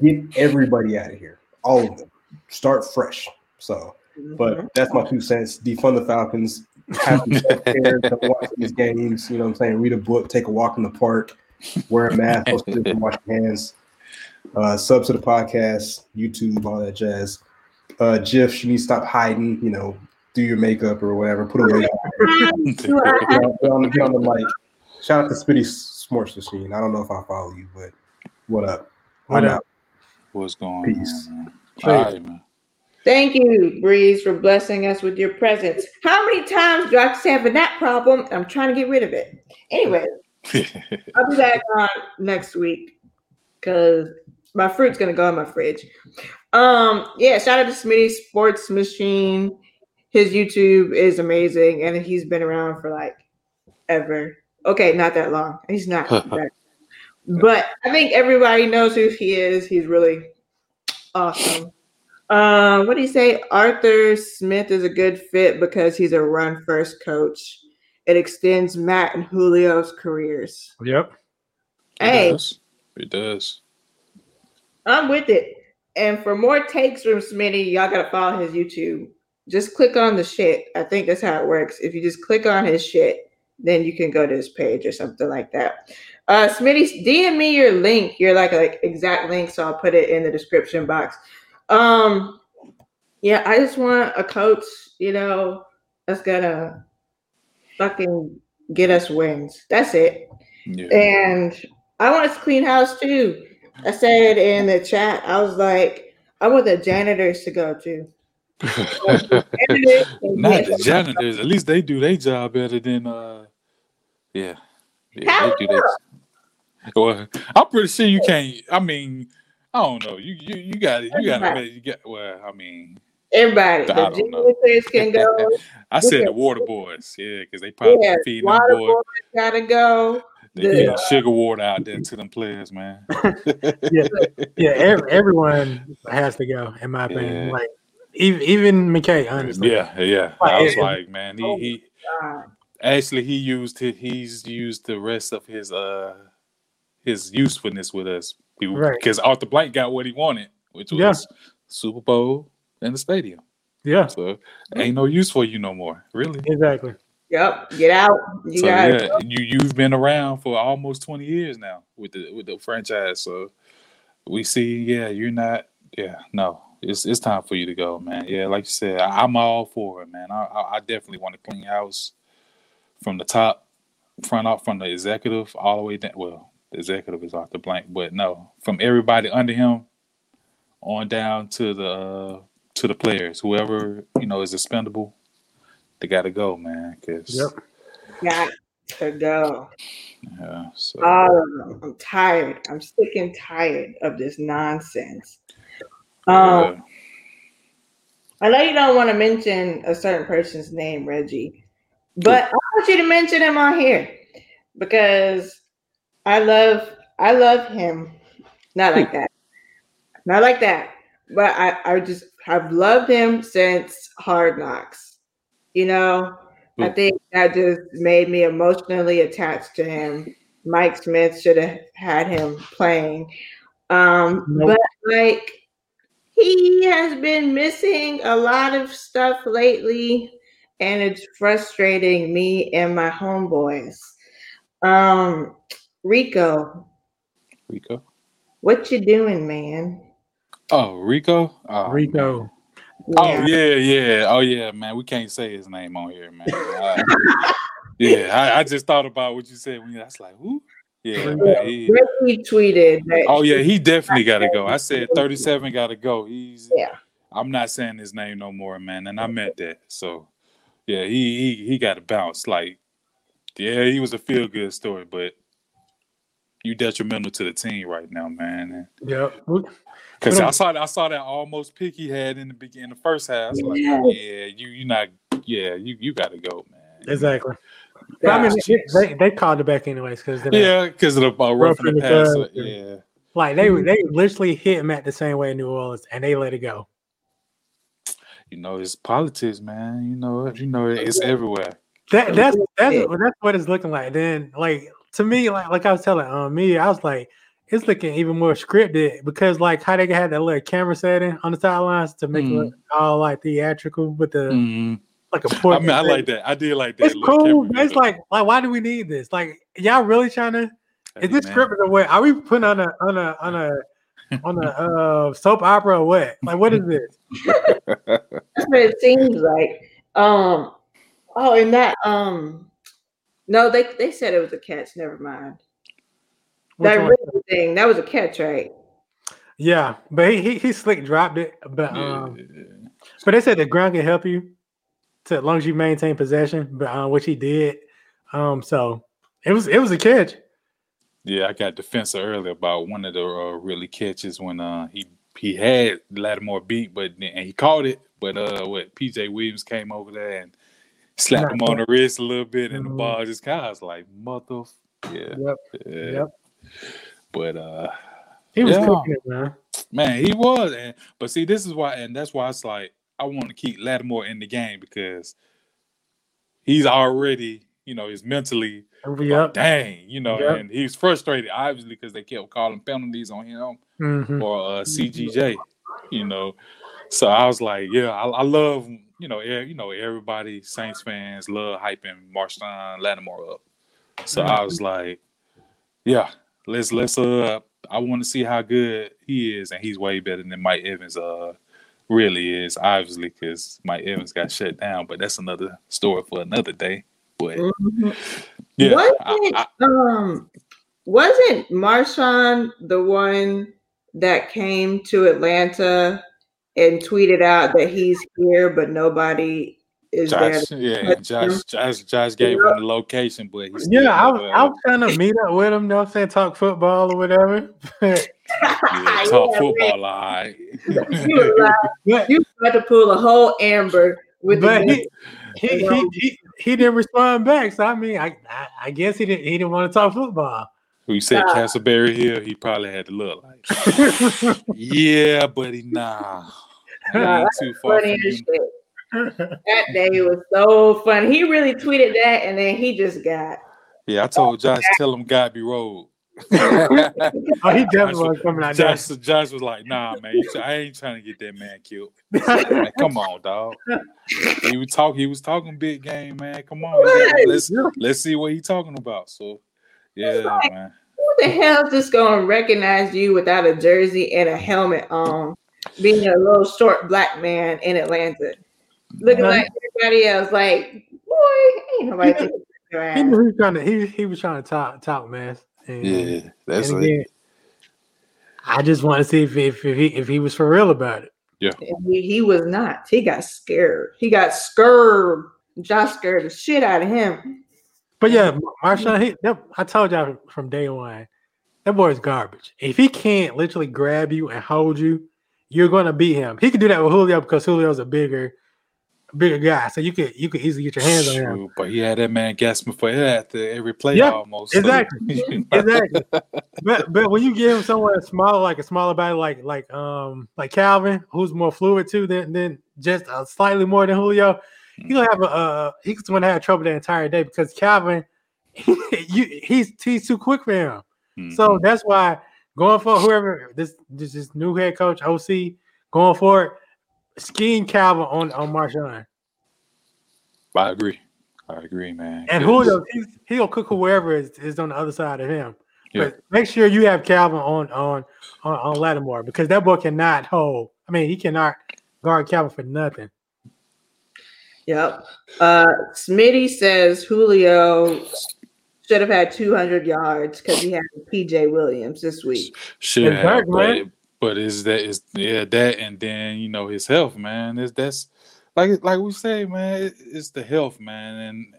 get everybody out of here, all of them. Start fresh. So, but mm-hmm. that's my two cents. Defund the Falcons. Have some self-care, don't watch these games. You know what I'm saying? Read a book, take a walk in the park, wear a mask, wash your hands. Uh, sub to the podcast, YouTube, all that jazz. Uh, GIF, you need to stop hiding. You know, do your makeup or whatever. Put a wig on. Get on, get on, get on the mic. Shout out to Smitty Sports Machine. I don't know if I follow you, but what up? What I'm up? What's going Peace. on? Man? Sure. All right, man. Thank you, Breeze, for blessing us with your presence. How many times do I have to have a that problem? I'm trying to get rid of it. Anyway, I'll be back on next week because my fruit's gonna go in my fridge. Um, yeah, shout out to Smitty Sports Machine. His YouTube is amazing, and he's been around for like ever. Okay, not that long. He's not, that- but I think everybody knows who he is. He's really awesome. Um, what do you say? Arthur Smith is a good fit because he's a run first coach. It extends Matt and Julio's careers. Yep. Hey, It does. It does. I'm with it. And for more takes from Smitty, y'all gotta follow his YouTube. Just click on the shit. I think that's how it works. If you just click on his shit, then you can go to his page or something like that. Uh Smitty, DM me your link, your like like exact link, so I'll put it in the description box. Um yeah, I just want a coach, you know, that's gonna fucking get us wins. That's it. Yeah. And I want us to clean house too. I said in the chat, I was like, I want the janitors to go too. Not the janitors. At least they do their job better than uh yeah. Yeah, they do that. Well, I'm pretty sure you can't I mean, I don't know. You you you got it. You got to you got well, I mean, Everybody, I the know. janitors can go. I said the water boys, yeah, because they probably Yeah, feeding them boys. boys gotta go. They the- feeding sugar water out there to them players, man. Yeah. Ev- everyone has to go, in my opinion. Yeah. Like even even McKay, honestly. Yeah, yeah. Like, I was it- like, man, he, he actually he used his, he's used the rest of his uh his usefulness with us Right. because Arthur Blank got what he wanted, which was Yeah. Super Bowl and the stadium. Yeah. So ain't no use for you no more, really. Exactly. Yep, get out. You so got yeah, you you've been around for almost twenty years now with the with the franchise. So we see, yeah, you're not, yeah, no, it's it's time for you to go, man. Yeah, like you said, I, am all for it, man. I, I, I definitely want to clean house from the top, front off from the executive all the way down. Well, the executive is off the blank, but no, from everybody under him on down to the uh, to the players, whoever you know is expendable, they got to go, man. Cause yep. got to go. Yeah, so. All of them. I'm tired. I'm sick and tired of this nonsense. Um, yeah. I know you don't want to mention a certain person's name, Reggie, but I want you to mention him on here because I love I love him. Not like that. Not like that. But I, I just have loved him since Hard Knocks. You know, I think that just made me emotionally attached to him. Mike Smith should have had him playing. Um, nope. but like he has been missing a lot of stuff lately, and it's frustrating me and my homeboys. Um, Rico. Rico. What you doing, man? Oh, Rico. Oh, Rico. Oh yeah, yeah. Oh yeah, man. We can't say his name on here, man. Uh, yeah, I, I, just thought about what you said when. I was like, who? Yeah, man. He, he tweeted. oh yeah, he definitely got to go. I said thirty-seven got to go. He's. Yeah. I'm not saying his name no more, man, and I meant that. So, yeah, he he he got to bounce. Like, yeah, he was a feel good story, but you detrimental to the team right now, man. Yeah. Because I saw that I saw that almost pick he had in the beginning, the first half. Like, yeah, you you not yeah you you got to go, man. Exactly. But, I mean, they, they called it back anyways because yeah, because of the uh, roughing the pass. yeah, like they they literally hit him at the same way in New Orleans, and they let it go. You know, it's politics, man. You know, you know, it's everywhere. That that's that's that's what it's looking like. Then, like to me, like like I was telling um me, I was like, it's looking even more scripted because like how they had that little camera setting on the sidelines to make mm. it look all like theatrical with the mm. like a I mean, I like that. I did like that. It's cool. It's like like why do we need this? Like y'all really trying to? Hey, is this man. scripted or what? Are we putting on a on a on a on a uh, soap opera or what? Like what is this? That's what it seems like. Um. Oh, and that um. No, they they said it was a catch. Never mind. Which that one? thing that was a catch, right? Yeah, but he he, he slick dropped it. But um, yeah. but they said the ground can help you to as long as you maintain possession, but uh, which he did. Um, so it was it was a catch. Yeah, I got defensive earlier about one of the uh, really catches when uh he he had Lattimore beat, but and he caught it, but uh what PJ Williams came over there and slapped him on the wrist a little bit, and mm-hmm. the ball just kind of like mother. Yeah. Yep. Yeah. Yep. But uh he was yeah. cooking it, man. Man, he was. And but see, this is why, and that's why it's like I want to keep Lattimore in the game because he's already, you know, he's mentally yep. like, dang, you know, yep. and he's frustrated obviously because they kept calling penalties on him mm-hmm. or uh, CGJ, you know. So I was like, yeah, I, I love, you know, you know, everybody, Saints fans love hyping Marshon Lattimore up. So mm-hmm. I was like, yeah, let's let's uh I want to see how good he is, and he's way better than Mike Evans uh really is, obviously, because Mike Evans got shut down. But that's another story for another day. But mm-hmm. yeah, wasn't, I, I, um, wasn't Marshon the one that came to Atlanta and tweeted out that he's here, but nobody is Josh, there. Yeah, Josh, Josh, Josh gave him the location, but yeah, I was, I was trying to meet up with him. You know what I'm saying? Talk football or whatever. yeah, talk yeah, football, all right. you, you tried to pull a whole Amber with but the he, he, he, he, he didn't respond back. So I mean, I, I, I guess he didn't he didn't want to talk football. We said nah. Castleberry Hill, he probably had to look like, yeah, buddy, nah. Nah too far that day was so fun. He really tweeted that, and then he just got. Yeah, I told oh, Josh, tell him God be rolled. oh, he definitely was coming out. Josh, Josh was like, "Nah, man, I ain't trying to get that man killed. like, come on, dog. He was talking. He was talking big game, man. Come on, let's let's see what he talking about. So, yeah, like, man. Who the hell is just gonna recognize you without a jersey and a helmet on? Being a little short black man in Atlanta, looking Uh-huh. like everybody else. Like, boy, ain't nobody Yeah. taking He, ass. he was trying to he, he was trying to talk talk man. And, Yeah, that's and it. again, I just want to see if, if if he if he was for real about it. And he, he was not. He got scared. He got scared. Josh scared the shit out of him. But yeah, Marshon, he, that, I told y'all from day one, that boy is garbage. If he can't literally grab you and hold you, you're gonna beat him. He can do that with Julio because Julio's a bigger, bigger guy, so you could you could easily get your hands on him. But he had that man gasping for air after every play Yeah, almost. exactly. Exactly. but but when you give him someone a smaller, like a smaller body, like like um like Calvin, who's more fluid too than than just uh, slightly more than Julio, he's gonna have a uh, he's gonna have trouble the entire day because Calvin, you he's he's too quick for him. Mhm. So that's why going for whoever this this, this new head coach OC going for it, skiing Calvin on on Marshon I agree. I agree, man. And Julio he's, he'll cook whoever is, is on the other side of him. Yeah. But make sure you have Calvin on on on, on Lattimore because that boy cannot hold. I mean, he cannot guard Calvin for nothing. Yep. Uh, Smitty says Julio should have had 200 yards because he had PJ Williams this week. Should have, dark, but but is that is yeah that and then you know his health, man. Is that's like like we say, man. It's the health, man, and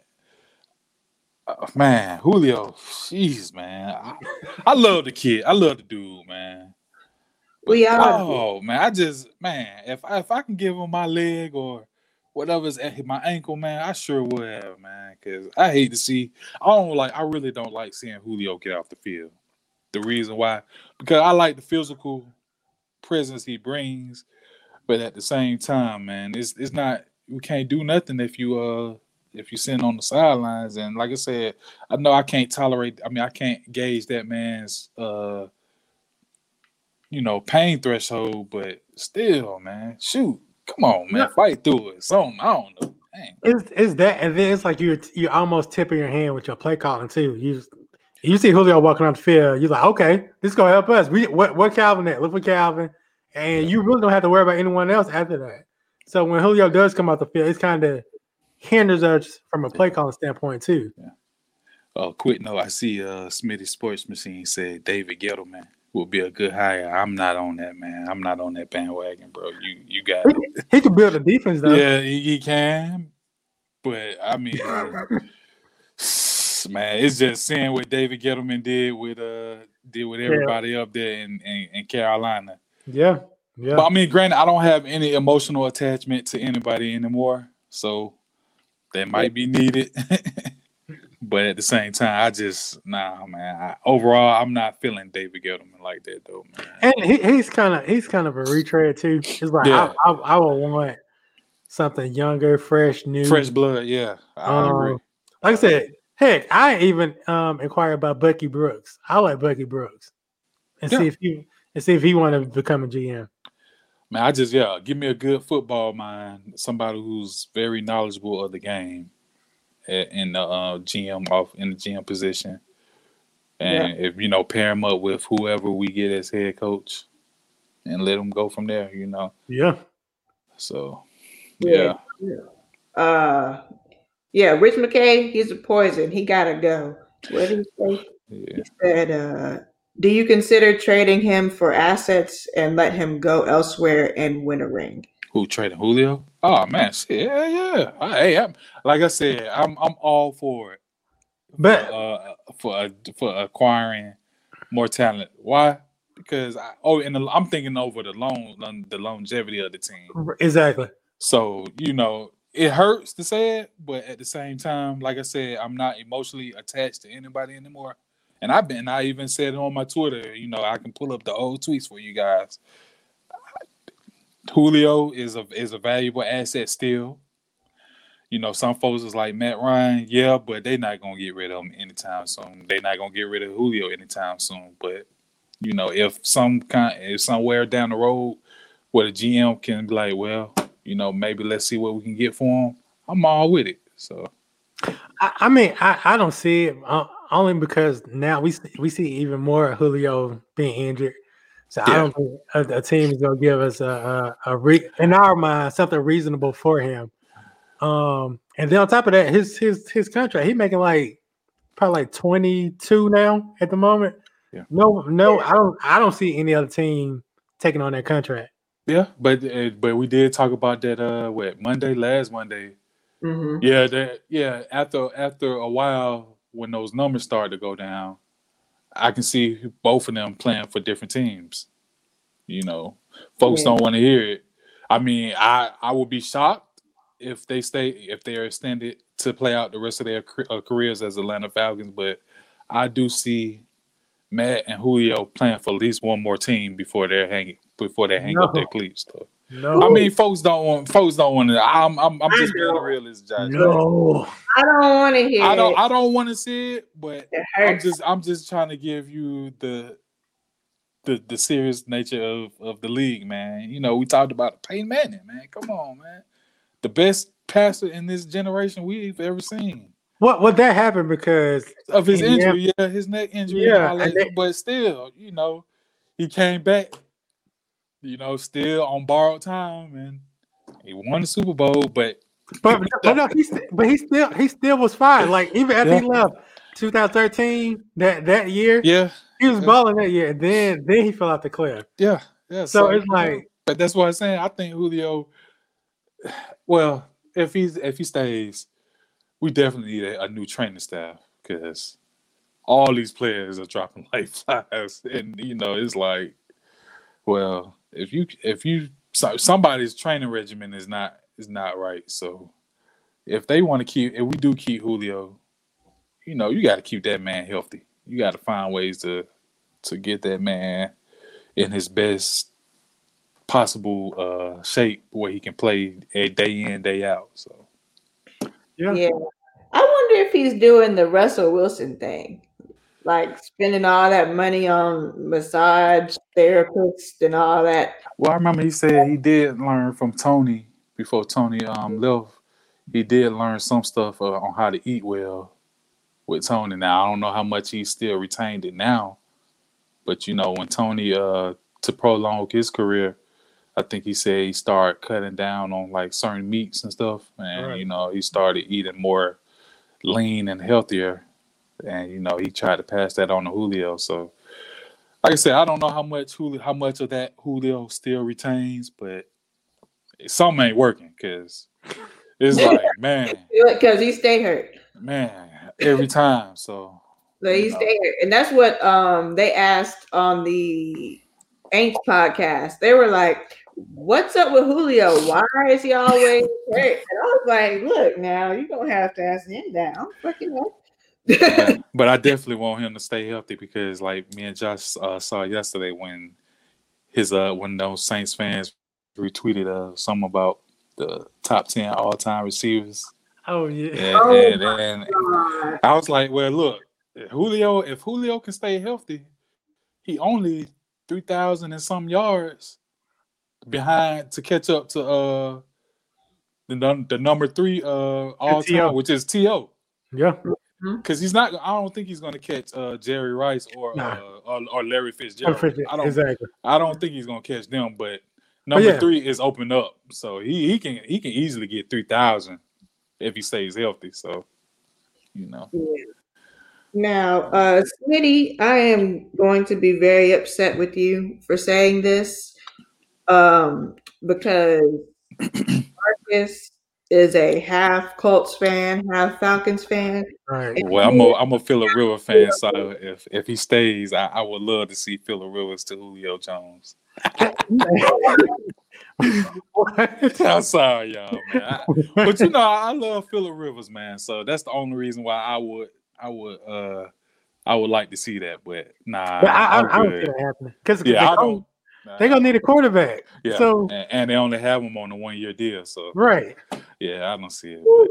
uh, man, Julio, jeez, man. I, I love the kid. I love the dude, man. We all do. oh man, I just man, if I, if I can give him my leg or whatever's at my ankle, man, I sure would have, man. Because I hate to see. I don't like. I really don't like seeing Julio get off the field. The reason why, because I like the physical presence he brings, but at the same time, man, it's it's not. We can't do nothing if you uh if you sitting on the sidelines. And like I said, I know I can't tolerate. I mean, I can't gauge that man's uh you know pain threshold, but still, man, shoot, come on, man, Yeah. fight through it. Something I don't know. Dang. It's, it's that, and then it's like you're you're almost tipping your hand with your play calling too. You just, you see Julio walking on the field, you're like, okay, this is gonna help us. We what what Calvin at? Look for Calvin, and you really don't have to worry about anyone else after that. So when Julio does come out the field, it's kind of hinders us from a play calling standpoint too. Uh, quick note: I see uh Smitty Sports Machine said David Gettleman would be a good hire. I'm not on that, man. I'm not on that bandwagon, bro. You you got He, it. he could build a defense though. Yeah, he, he can, but I mean, man, it's just seeing what David Gettleman did with uh did with everybody up there in, in, in Carolina. yeah, yeah. But I mean, granted, I don't have any emotional attachment to anybody anymore, so that might be needed. but at the same time, I just nah, man. I, overall, I'm not feeling David Gettleman like that though, man. And he, he's kind of he's kind of a retread too. It's like Yeah. I, I, I would want something younger, fresh, new. Fresh blood, yeah. I agree. Um, like I said, heck, I even um inquired about Bucky Brooks. I like Bucky Brooks, and Yeah. see if he and see if he want to become a GM. Man, I just yeah, give me a good football mind, somebody who's very knowledgeable of the game, a- in the uh, GM off in the GM position, and if you know pair him up with whoever we get as head coach, and let him go from there. You know, Yeah, so Yeah. yeah, Uh, yeah, Rich McKay, he's a poison. He gotta go. What did he say? yeah. He said, uh, "Do you consider trading him for assets and let him go elsewhere and win a ring?" Who traded Julio? Oh man, shit, yeah, yeah. Hey, I'm, like I said, I'm I'm all for it. but uh, for uh, for acquiring more talent. Why? Because I, oh, and the, I'm thinking over the long the longevity of the team. exactly. So you know, it hurts to say it, but at the same time, like I said, I'm not emotionally attached to anybody anymore. And I've been, I even said on my Twitter. You know, I can pull up the old tweets for you guys. Julio is a is a valuable asset still. You know, some folks is like Matt Ryan, yeah, but they're not gonna get rid of him anytime soon. They're not gonna get rid of Julio anytime soon. But you know, if some kind, if somewhere down the road where the GM can be like, well, you know, maybe let's see what we can get for him. I'm all with it. So I, I mean, I, I don't see it uh, only because now we we see even more Julio being injured. So I don't think a, a team is gonna give us a, a, a re, in our mind something reasonable for him. Um, and then on top of that, his his his contract, he making like probably like twenty two now at the moment. Yeah. No, no, I don't I don't see any other team taking on that contract. Yeah, but uh, but we did talk about that. Uh, what Monday, last Monday. Mhm. Yeah, that yeah. After after a while, when those numbers started to go down, I can see both of them playing for different teams. You know, folks Yeah. don't want to hear it. I mean, I I would be shocked if they stay if they are extended to play out the rest of their uh, careers as Atlanta Falcons, but I do see Matt and Julio playing for at least one more team before they're hanging before they hang up their cleats. Though. No, I mean, folks don't want folks don't want to. I'm I'm, I'm just being a realist, Josh. no. I don't want to hear I don't it. I don't want to see it, but It I'm just I'm just trying to give you the the the serious nature of of the league, man. You know, we talked about Peyton Manning, man. Come on, man. The best passer in this generation we've ever seen. What what that happened because Of his Yeah. injury, yeah, his neck injury, Yeah, and and they- but still, you know, he came back, you know, still on borrowed time, and he won the Super Bowl, but but, but no, he st- but he still he still was fine. Like even after he left 2013 that that year, yeah, he was Yeah. balling that year. And then then he fell off the cliff. yeah, yeah. So it's like But that's what I'm saying. I think Julio. Well, if he's if he stays, we definitely need a, a new training staff because all these players are dropping like flies, and you know it's like, well, if you if you so, somebody's training regimen is not is not right. So if they want to keep, if we do keep Julio, you know, you got to keep that man healthy. You got to find ways to to get that man in his best possible uh shape where he can play a day in day out so yeah. Yeah. I wonder if he's doing the Russell Wilson thing, like spending all that money on massage therapists and all that. well i remember he said he did learn from tony before tony um left he did learn some stuff uh, on how to eat well with tony now i don't know how much he still retained it now but you know when tony uh to prolong his career i think he said he started cutting down on like certain meats and stuff and Right. you know he started eating more lean and healthier and you know he tried to pass that on to Julio. So, like I said, I don't know how much Julio, how much of that Julio still retains, but something ain't working because it's like man, Because he stay hurt. man, every time. So So he you know. stay hurt. And that's what um they asked on the Aints podcast. They were like, What's up with Julio? Why is he always hurt? And I was like, Look, now you're gonna have to ask him that. I'm fucking. But, but I definitely want him to stay healthy because, like me and Josh uh, saw yesterday when his uh when those Saints fans retweeted uh something about the top ten all time receivers, Oh yeah. and, Oh, and, and. I was like, well, look, Julio, if Julio can stay healthy, he only three thousand and some yards behind to catch up to uh the num- the number three uh all time, which is To. Yeah. Because he's not. I don't think he's going to catch uh, Jerry Rice or, Nah. uh, or or Larry Fitzgerald. I don't. Exactly. I don't think he's going to catch them. But number yeah. three is open up, so he, he can he can easily get three thousand if he stays healthy. So, you know, Yeah. Now, uh, Smitty, I am going to be very upset with you for saying this, um, because Marcus is a half Colts fan, half Falcons fan. Right. and well, I'm he- a I'm a Philip Rivers fan, so if if he stays, I, I would love to see Philip Rivers to Julio Jones. I'm sorry, y'all, man. I- but you know, I love Philip Rivers, man. So that's the only reason why I would, I would, uh, I would like to see that. But nah, But I, I, I'm I don't see good. that happening because Yeah, I don't. They're gonna need a quarterback. Yeah, So and, and they only have him on a one year deal. So right. yeah, I don't see it. But,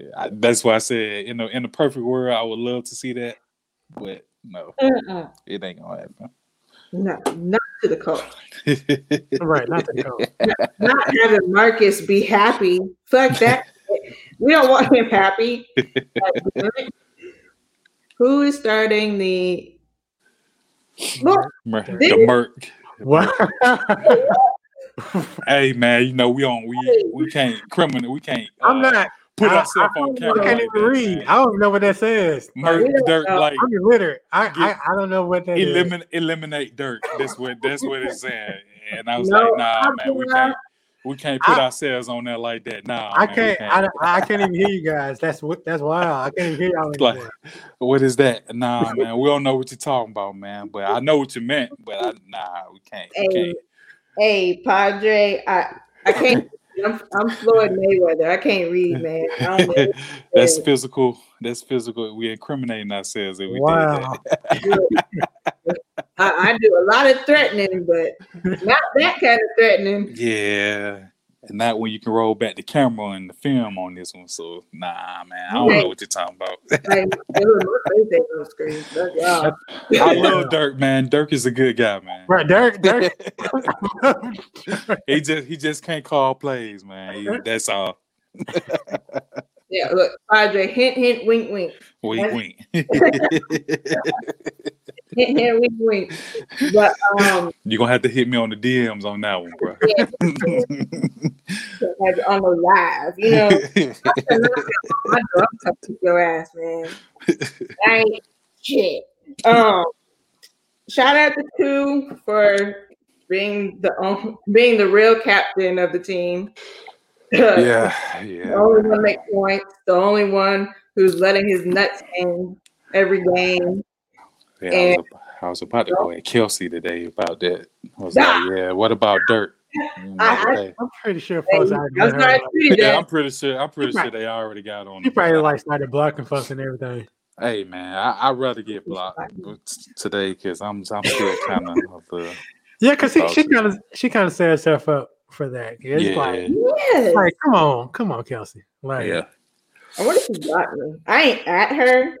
yeah, I, that's why I said, in the in the perfect world, I would love to see that. But no, Mm-mm. it ain't gonna happen. No, not to the Colts. Right. Not to the Colts. Not having Marcus be happy. Fuck that. we don't want him happy. Who is starting the? Look, Mer- This- the Merc, What? Hey man, you know we on we we can't criminal we can't. Uh, I'm not. put I, ourselves I, on I camera. can't even that, read. man. I don't know what that says. Murk Yeah. Dirk like I'm illiterate. I, Get- I I don't know what that is. eliminate eliminate Dirk. That's what that's what it's saying. And I was No, like, nah, I'm man, we not. can't we can't put I- ourselves on there like that. Nah, I man, we can't. I, I can't even hear you guys. That's what. That's wild. I can't hear y'all Like- anymore. What is that? Nah, man, we don't know what you're talking about, man. But I know what you meant. But I, nah, we can't. We Hey, can't. hey, Padre, I I can't. I'm, I'm Floyd Mayweather. I can't read, man. I don't know. That's physical. That's physical. We incriminating ourselves if we Wow. did that. I, I do a lot of threatening, but not that kind of threatening. Yeah. And not when you can roll back the camera and the film on this one. So nah, man, I don't know what you're talking about. Like, was my face ain't on screen. That's y'all. I love Dirk, man. Dirk is a good guy, man. Right, Dirk. Dirk. he just he just can't call plays, man. He- that's all. Yeah, look, Padre, hint, hint, wink, wink. Wink, wink. Hint, wink, wink. But um, You're gonna have to hit me on the DMs on that one, bro. like on the live, you know, my dog touched your ass, man. I ain't shit. Um, shout out to two for being the um, being the real captain of the team. yeah, yeah. The only one make points. The only one who's letting his nuts hang every game. Yeah, I, was, I was about to go at Kelsey today about that. I was like, yeah, what about dirt? I- today. I'm pretty sure folks I already was heard not about it. tweeting Yeah, that. I'm pretty sure. I'm pretty He sure they already got on. He probably like started blocking folks and everything. Hey man, I, I'd rather get blocked today because I'm I'm still kind of of the Yeah, because she kind of she kind of set herself up for that. It's yeah like, Yes. like, come on, come on, Kelsey. Like, yeah. I wonder if she got me. I ain't at her.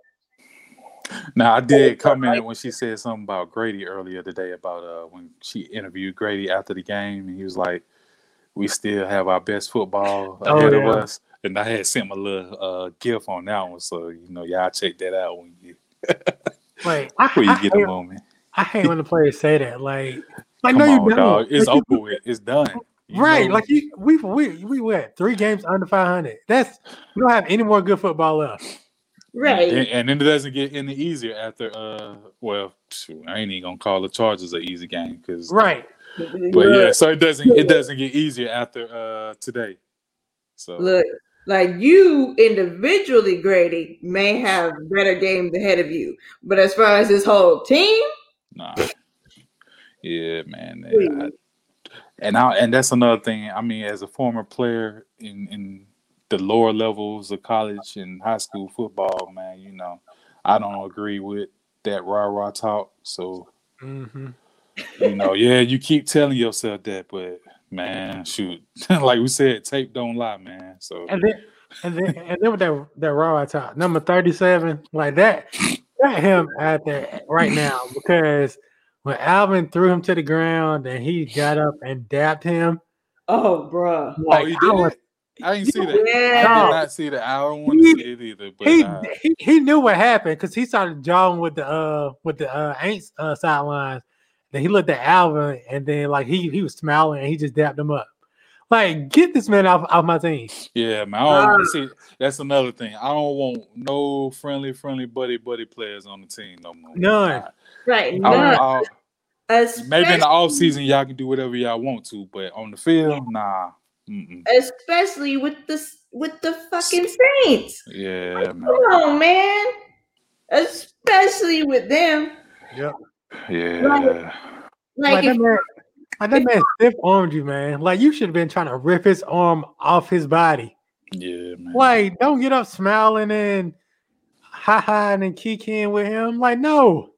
Now I did comment when she said something about Grady earlier today about uh when she interviewed Grady after the game and he was like, "We still have our best football Oh, ahead yeah. of us." And I had sent my little uh gift on that one, so you know y'all check that out when you like I, when you I, get a hate, moment. I hate when the players say that. Like, like Come no, on, you don't. dog. It's Like, over with. It's done. You right? know- Like you, we we we what three games under five hundred. That's we don't have any more good football left. Right. And, and then it doesn't get any easier after uh well I ain't even gonna call the Chargers an easy game because Right. but yeah, so it doesn't it doesn't get easier after uh today. So Look, like you individually, Grady, may have better games ahead of you. But as far as this whole team, nah. Yeah, man. Please. I- and I and that's another thing. I mean, as a former player in in the lower levels of college and high school football, man, you know, I don't agree with that rah rah talk. So hmm you know, yeah, you keep telling yourself that, but man, shoot, like we said, tape don't lie, man. So And then and then and then with that that raw I top number thirty seven like that got him out there right now because when Alvin threw him to the ground and he got up and dapped him. oh, bruh. Like, he I did? was- I didn't see that. I did not see that. I don't want to He- see it either. But he, uh, he he knew what happened because he started jawing with the uh with the uh ain't uh, sidelines. Then he looked at Alvin and then like he he was smiling and he just dapped him up. Like get this man off, off my team. yeah, man. I don't Ah. see. That's another thing. I don't want no friendly, friendly buddy, buddy players on the team no more. None. Right. I, I, None. I, Especially, maybe in the off season y'all can do whatever y'all want to, but on the field, nah. Mm-mm. especially with the with the fucking Saints. Yeah, man. Come on, man. Especially with them. Yeah. Like, Like, if, that man, like that man stiff armed you, man. Like you should have been trying to rip his arm off his body. Yeah, man. Like, don't get up smiling and ha ha and then kicking with him. Like, no.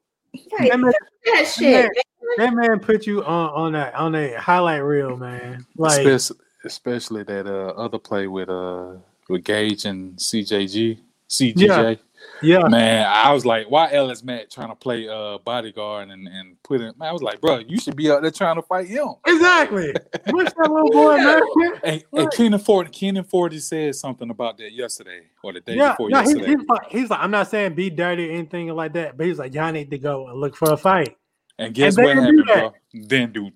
right, That man, that shit. that man put you on on that on a highlight reel, man. Like, especially, especially that uh, other play with uh with Gage and CJG, CGJ. yeah, Man, I was like, why Ellis Matt trying to play uh bodyguard and and put in? Man, I was like, bro, you should be out there trying to fight him. exactly. What's that little boy, man? And, and. Keenan Ford, Keenan Ford said something about that yesterday or the day Yeah, before no, yesterday. he's, like, he's like, I'm not saying be dirty or anything like that, but he's like, y'all need to go and look for a fight. And guess And what happened, do bro? Then do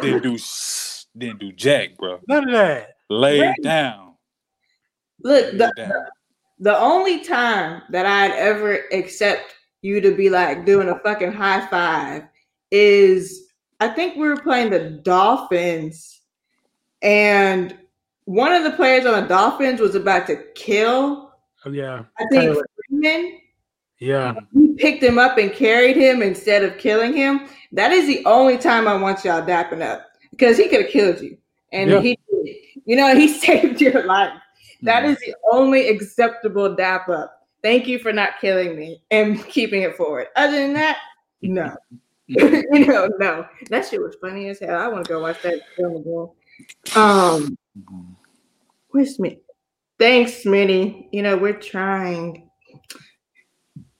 then do then do jack, bro. None of that. Lay Right. down. Look, Lay the, down. the only time that I'd ever accept you to be like doing a fucking high five is I think we were playing the Dolphins, and one of the players on the Dolphins was about to kill, Oh, yeah. I think, Freeman. Yeah. We picked him up and carried him instead of killing him. That is the only time I want y'all dapping up because he could have killed you, and Yeah. he, you know, he saved your life. That Mhm. is the only acceptable dap up. Thank you for not killing me and keeping it forward. Other than that, no. you know, no. That shit was funny as hell. I want to go watch that film again. Um, Mhm. where's Smitty? Thanks, Smitty. You know, we're trying.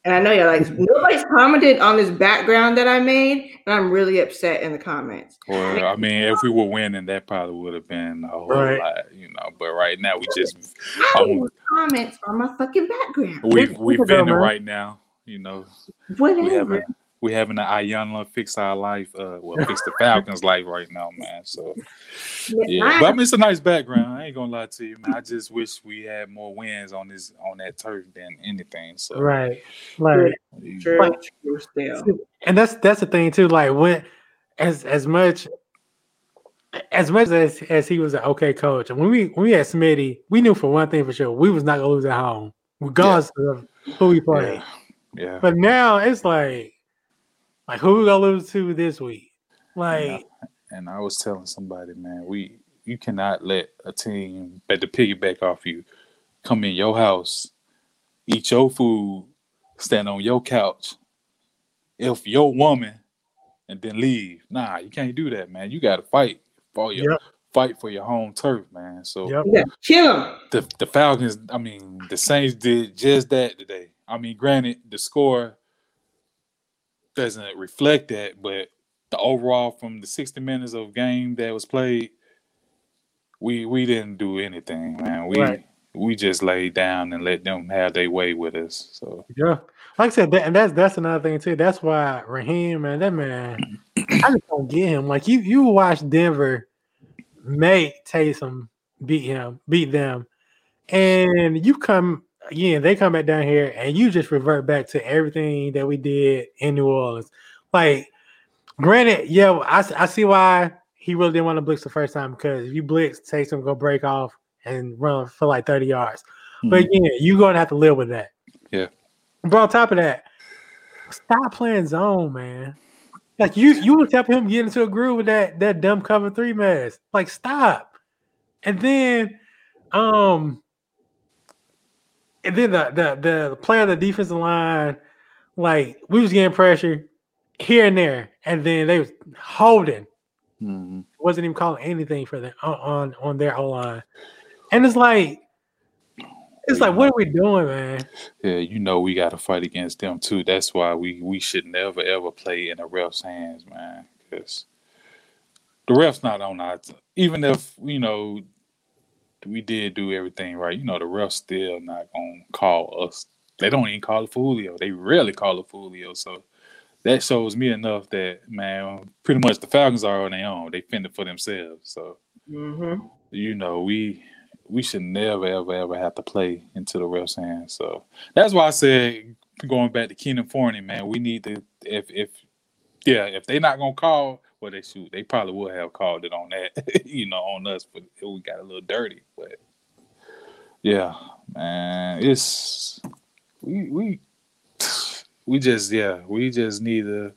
And I know you're like, nobody's commented on this background that I made, and I'm really upset in the comments. Or I mean, if we were winning, that probably would have been a whole Right. lot, you know. But right now, we just I Um, comments on my fucking background. we Look- we look at that, right now, you know. We Whatever. Having we having an Iyanla fix our life, uh, well, fix the Falcons' life right now, man. So yeah, but I mean, it's a nice background. I ain't gonna lie to you, man. I just wish we had more wins on this on that turf than anything. So Right. Like, you- True, Like- true still. and that's that's the thing too. Like when as as much as much as as he was an okay coach, and when we when we had Smitty, we knew for one thing for sure, we was not gonna lose at home, regardless of who we played. yeah, yeah. But now it's like, like who we gonna lose to this week? Like, Yeah. And I was telling somebody, man, we you cannot let a team bet the piggyback off you come in your house, eat your food, stand on your couch, if your woman, and then leave. Nah, you can't do that, man. You got to fight for your Yep. fight for your home turf, man. So yep, You gotta kill him. the the Falcons, I mean, the Saints did just that today. I mean, granted, the score doesn't reflect that, but the overall from the 60 minutes of game that was played, we we didn't do anything, man. We Right. we just laid down and let them have their way with us. So yeah. Like I said, that, and that's that's another thing too. That's why Raheem, man, that man, I just don't get him. Like you, you watch Denver make Taysom beat him, beat them, and you come again. They come back down here, and you just revert back to everything that we did in New Orleans. Like, granted, yeah, I, I see why he really didn't want to blitz the first time because if you blitz, Taysom go break off and run for like thirty yards. But mhm. again, you're gonna have to live with that. Yeah. But on top of that, stop playing zone, man. Like you, you would help him get into a groove with that that dumb cover three mess. Like stop. And then, um, and then the the the player on the defensive line, like we was getting pressure here and there, and then they was holding Mhm. wasn't even calling anything for them on on, on their O line. And it's like, it's like, what are we doing, man? Yeah, you know we got to fight against them too. That's why we we should never ever play in the refs' hands, man. Because the refs not on our. T- even if you know we did do everything right, you know the refs still not gonna call us. They don't even call it for Julio. They rarely call it for Julio. So that shows me enough that man, pretty much the Falcons are on their own. They fending for themselves. So Mm-hmm. you know, we we should never ever ever have to play into the refs' hands. So that's why I said going back to Keenan Forney, man, we need to if if yeah, if they're not gonna call, well they shoot, they probably would have called it on that, you know, on us, but we got a little dirty. But yeah, man, it's we we we just yeah, we just need to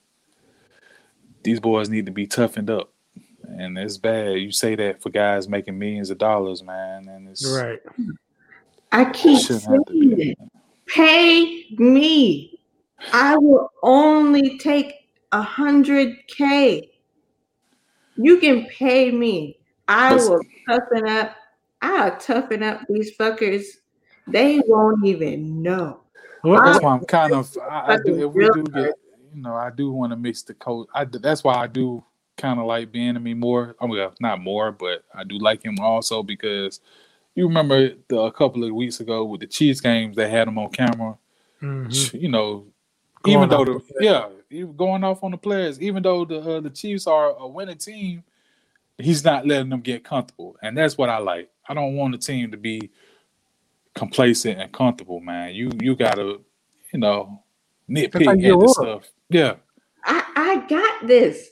these boys need to be toughened up and it's bad. You say that for guys making millions of dollars, man, and it's Right. I keep shouldn't saying have to be. it. Pay me. I will only take a hundred K. You can pay me. I will toughen up. I'll toughen up these fuckers. They won't even know. What, That's why I'm kind of. I, I do. If we do get, you know, I do want to mix the coach. I that's why I do kind of like Bieniemy more. I mean, well, not more, but I do like him also because you remember the, a couple of weeks ago with the Chiefs games, they had him on camera. Mhm. You know, Going even though the yeah, even going off on the players. Even though the uh, the Chiefs are a winning team, he's not letting them get comfortable, and that's what I like. I don't want the team to be complacent and comfortable, man. You you gotta, you know, nitpick you at get the stuff. Yeah, I, I got this.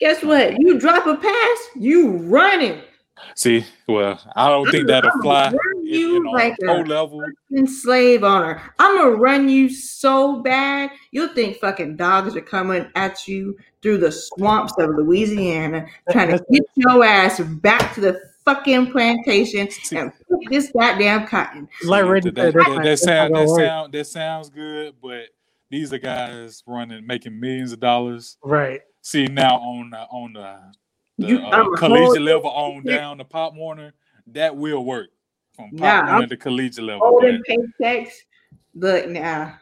Guess what? You drop a pass, you running. see, well, I don't think that'll I'ma fly run in, you in like a pro level. fucking slave owner. I'm gonna run you so bad, you'll think fucking dogs are coming at you through the swamps of Louisiana, trying to get your ass back to the fucking plantation and pick this goddamn cotton. Like See, that, that, that, that sound that sound that sounds good, but these are guys running making millions of dollars. Right. See now on the on the, the You- uh, collegiate level on down the Pop Warner, that will work from Pop Nah, Warner I'm- to collegiate level. Holding but paychecks. Look now.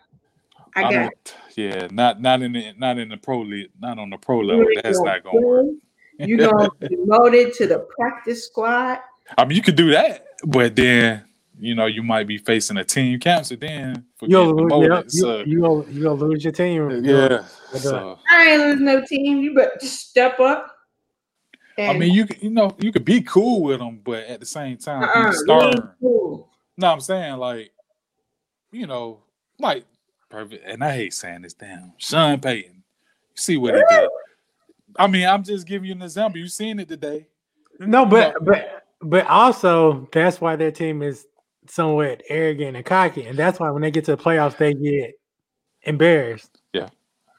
I I got don't, yeah, not not in the not in the pro league, not on the pro level. you That's gonna not gonna work. do- You gonna be promoted to the practice squad. I mean, you could do that, but then you know you might be facing a team cancer then for You'll getting lose, yeah, promoted. you, so, you gonna you gonna lose your team. yeah, But, so. I ain't losing no team. You better just step up. I mean, you you know, you could be cool with them, but at the same time, uh-uh, stern. cool. No, I'm saying like, you know, like perfect. And I hate saying this. Damn, Sean Payton. You see what he did? I mean, I'm just giving you an example. You seen it today. No, but No. but but also that's why their team is somewhat arrogant and cocky, and that's why when they get to the playoffs, they get embarrassed.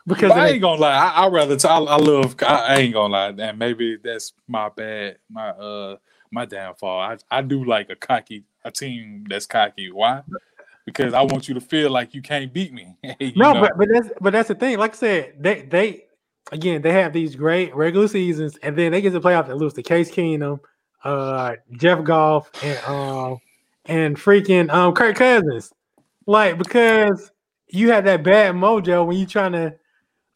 Because I ain't gonna lie. I, I rather. T- I, I love. I, I ain't gonna lie. And maybe that's my bad. My uh, my downfall. I I do like a cocky a team that's cocky. Why? Because I want you to feel like you can't beat me. No, know? but but that's but that's the thing. Like I said, they they again they have these great regular seasons, and then they get to the playoffs and lose to Case Keenum, uh, Jeff Goff, and um and freaking um Kirk Cousins, like because you have that bad mojo when you trying to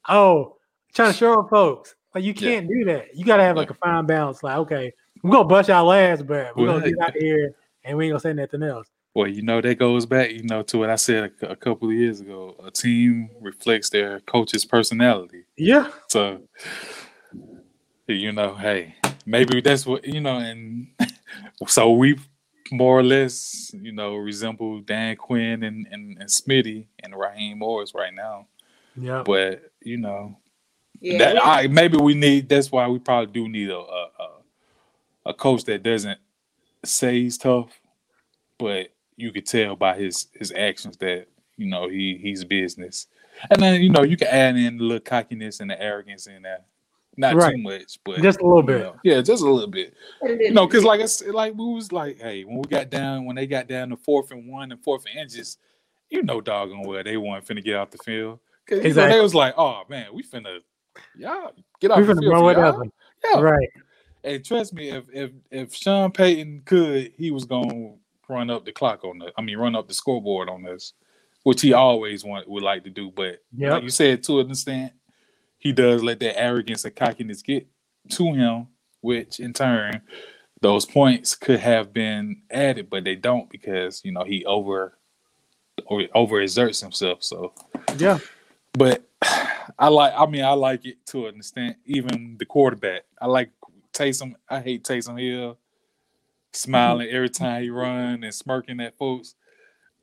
oh trying to show up folks. Like you can't do that. You gotta have like a fine balance. Like okay, we're gonna bust y'all last, but we're Well, gonna get out here and we ain't gonna say nothing else. Well, you know that goes back, you know, to what I said a, a couple of years ago. A team reflects their coach's personality. Yeah, So, you know, hey, maybe that's what you know, and so we more or less, you know, resemble Dan Quinn and and, and Smitty and Raheem Morris right now. Yeah. But you know, Yeah, that I maybe we need. That's why we probably do need a a, a, a coach that doesn't say he's tough, but you could tell by his his actions that you know he he's business. And then you know you can add in a little cockiness and the arrogance in there, not Right. too much, but Just a little you bit. know, yeah, just a little bit. You know, because like I said, like we was like, hey, when we got down, when they got down to fourth and one and fourth and inches, you know, doggone well they weren't finna get off the field. Cause you know, Exactly. they was like, oh man, we finna, y'all get the gonna field. run for y'all. Yeah. Right. Hey, trust me, if if if Sean Payton could, he was gonna run up the clock on the. I mean, run up the scoreboard on us, which he always want would like to do. But Yep. like you said, to an extent, he does let that arrogance and cockiness get to him, which in turn, those points could have been added, but they don't because you know he over or overexerts himself. So Yeah. But I like. I mean, I like it to an extent. Even the quarterback, I like Taysom. I hate Taysom Hill smiling every time he run and smirking at folks.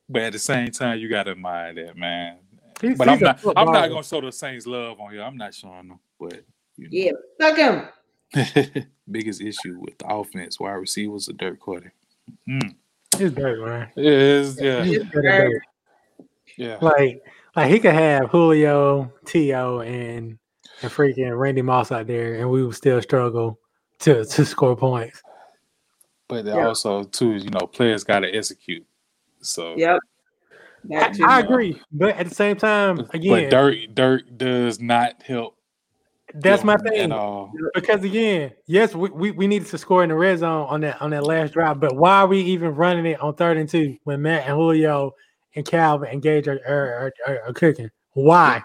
But at the same time, you got to admire that man. He's- But I'm not. I'm not gonna show the Saints love on here. I'm not showing them. But you Yeah, fuck him. biggest issue with the offense, wide receivers, a dirt quarter. Mm. He's dirt, man. It is. Yeah. He's It's. Yeah. Like, like he could have Julio, T.O., and and freaking Randy Moss out there, and we would still struggle to to score points. But then Yeah. also too, you know, players got to execute. So Yep. I, I agree, but at the same time, But again, dirt, dirt does not help. that's my thing. At all. Because again, yes, we, we, we needed to score in the red zone on that on that last drive, but why are we even running it on third and two when Matt and Julio and Calvin and Gage are, are, are, are cooking? Why?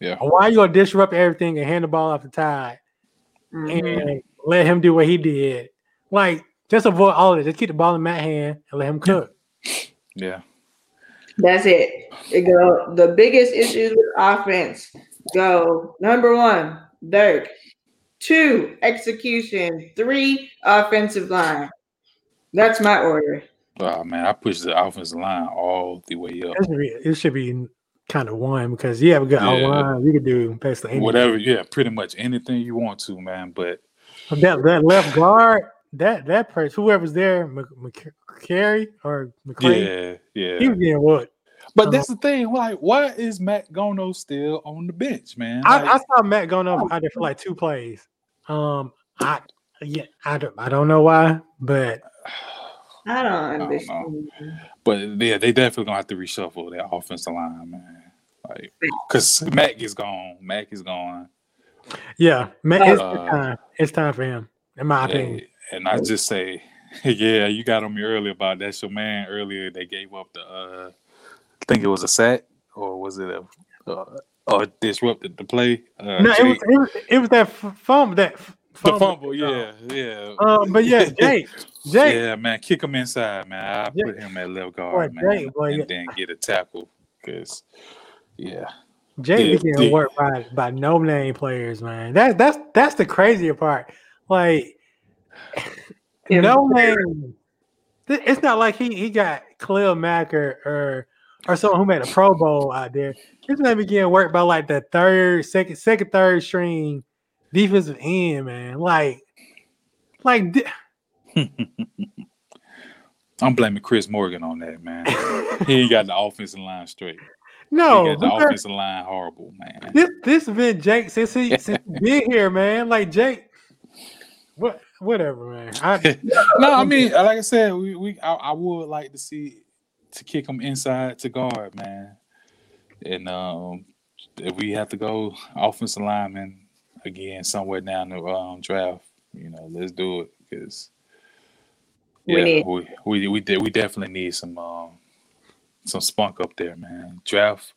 Yeah. Why are you gonna disrupt everything and hand the ball off the tide Mhm. and let him do what he did? Like, just avoid all of it. Just keep the ball in Matt's hand and let him cook. Yeah. That's it. It go. The biggest issues with offense go number one, Dirk. Two, execution. Three, offensive line. That's my order. Oh man, I pushed the offensive line all the way up. It should be, it should be kind of one because you have a good Yeah. line. You could do basically anything. Whatever, yeah, pretty much anything you want to, man. But That that left guard, that that person, whoever's there, Mc- Mc- McCary or McCray, yeah, yeah, he was getting what? But that's the thing. Like, why is Matt Gono still on the bench, man? I, I saw Matt over out there for like two plays. Um, I yeah, I don't, I don't know why, but I don't don't but yeah, they definitely gonna have to reshuffle that offensive line, man. Like, cause Mack is gone. Mack is gone. yeah, man, it's, Uh, it's time. It's time for him, in my opinion. And I just say, yeah, you got on me earlier about that's your man. Earlier, they gave up the, uh, I think it was a sack or was it a, uh, or disrupted the play. Uh, no, it was, it was it was that f- fumble that f- the fumble. fumble. Yeah, yeah. Um, but yeah, Jake, Jake, Yeah, man, kick him inside, man. I Yeah. put him at left guard, Boy, man, Jake, boy, and yeah. then get a tackle. Cause, yeah, Jay Yeah, became yeah. worked by by no name players, man. That that's that's the crazier part. Like no name. It's not like he he got Khalil Mack or or, or someone who made a Pro Bowl out there. This man getting worked by like the third, second, second, third string defensive end, man. Like, like di- I'm blaming Chris Morgan on that, man. he ain't got the offensive line straight. no, he got the offensive line horrible, man. this this has been Jake since he since he been here, man. Like Jake, what whatever, man. I, no, I mean, like I said, we, we I, I would like to see to kick him inside to guard, man. And um, if we have to go offensive lineman again somewhere down the um, draft, you know, let's do it because We yeah, need- we we we, de- we definitely need some um, some spunk up there, man. Draft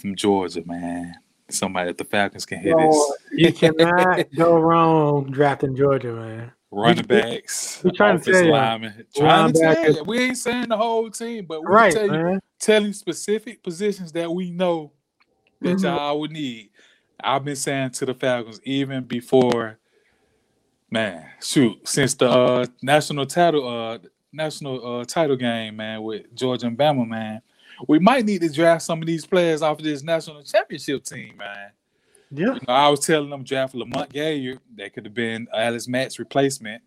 from Georgia, man. Somebody that the Falcons can hit this. you cannot go wrong drafting Georgia, man. running backs, we trying to offensive tell you. linemen. Trying to tell you. We ain't saying the whole team, but we Right, tell you, man. tell you specific positions that we know that Mhm. y'all would need. I've been saying to the Falcons even before, man, shoot, since the uh, national title, uh, national uh, title game, man, with Georgia and Bama, man, we might need to draft some of these players off of this national championship team, man. Yeah, You know, I was telling them draft Lamont Gaillard. That could have been Alex Mack's replacement.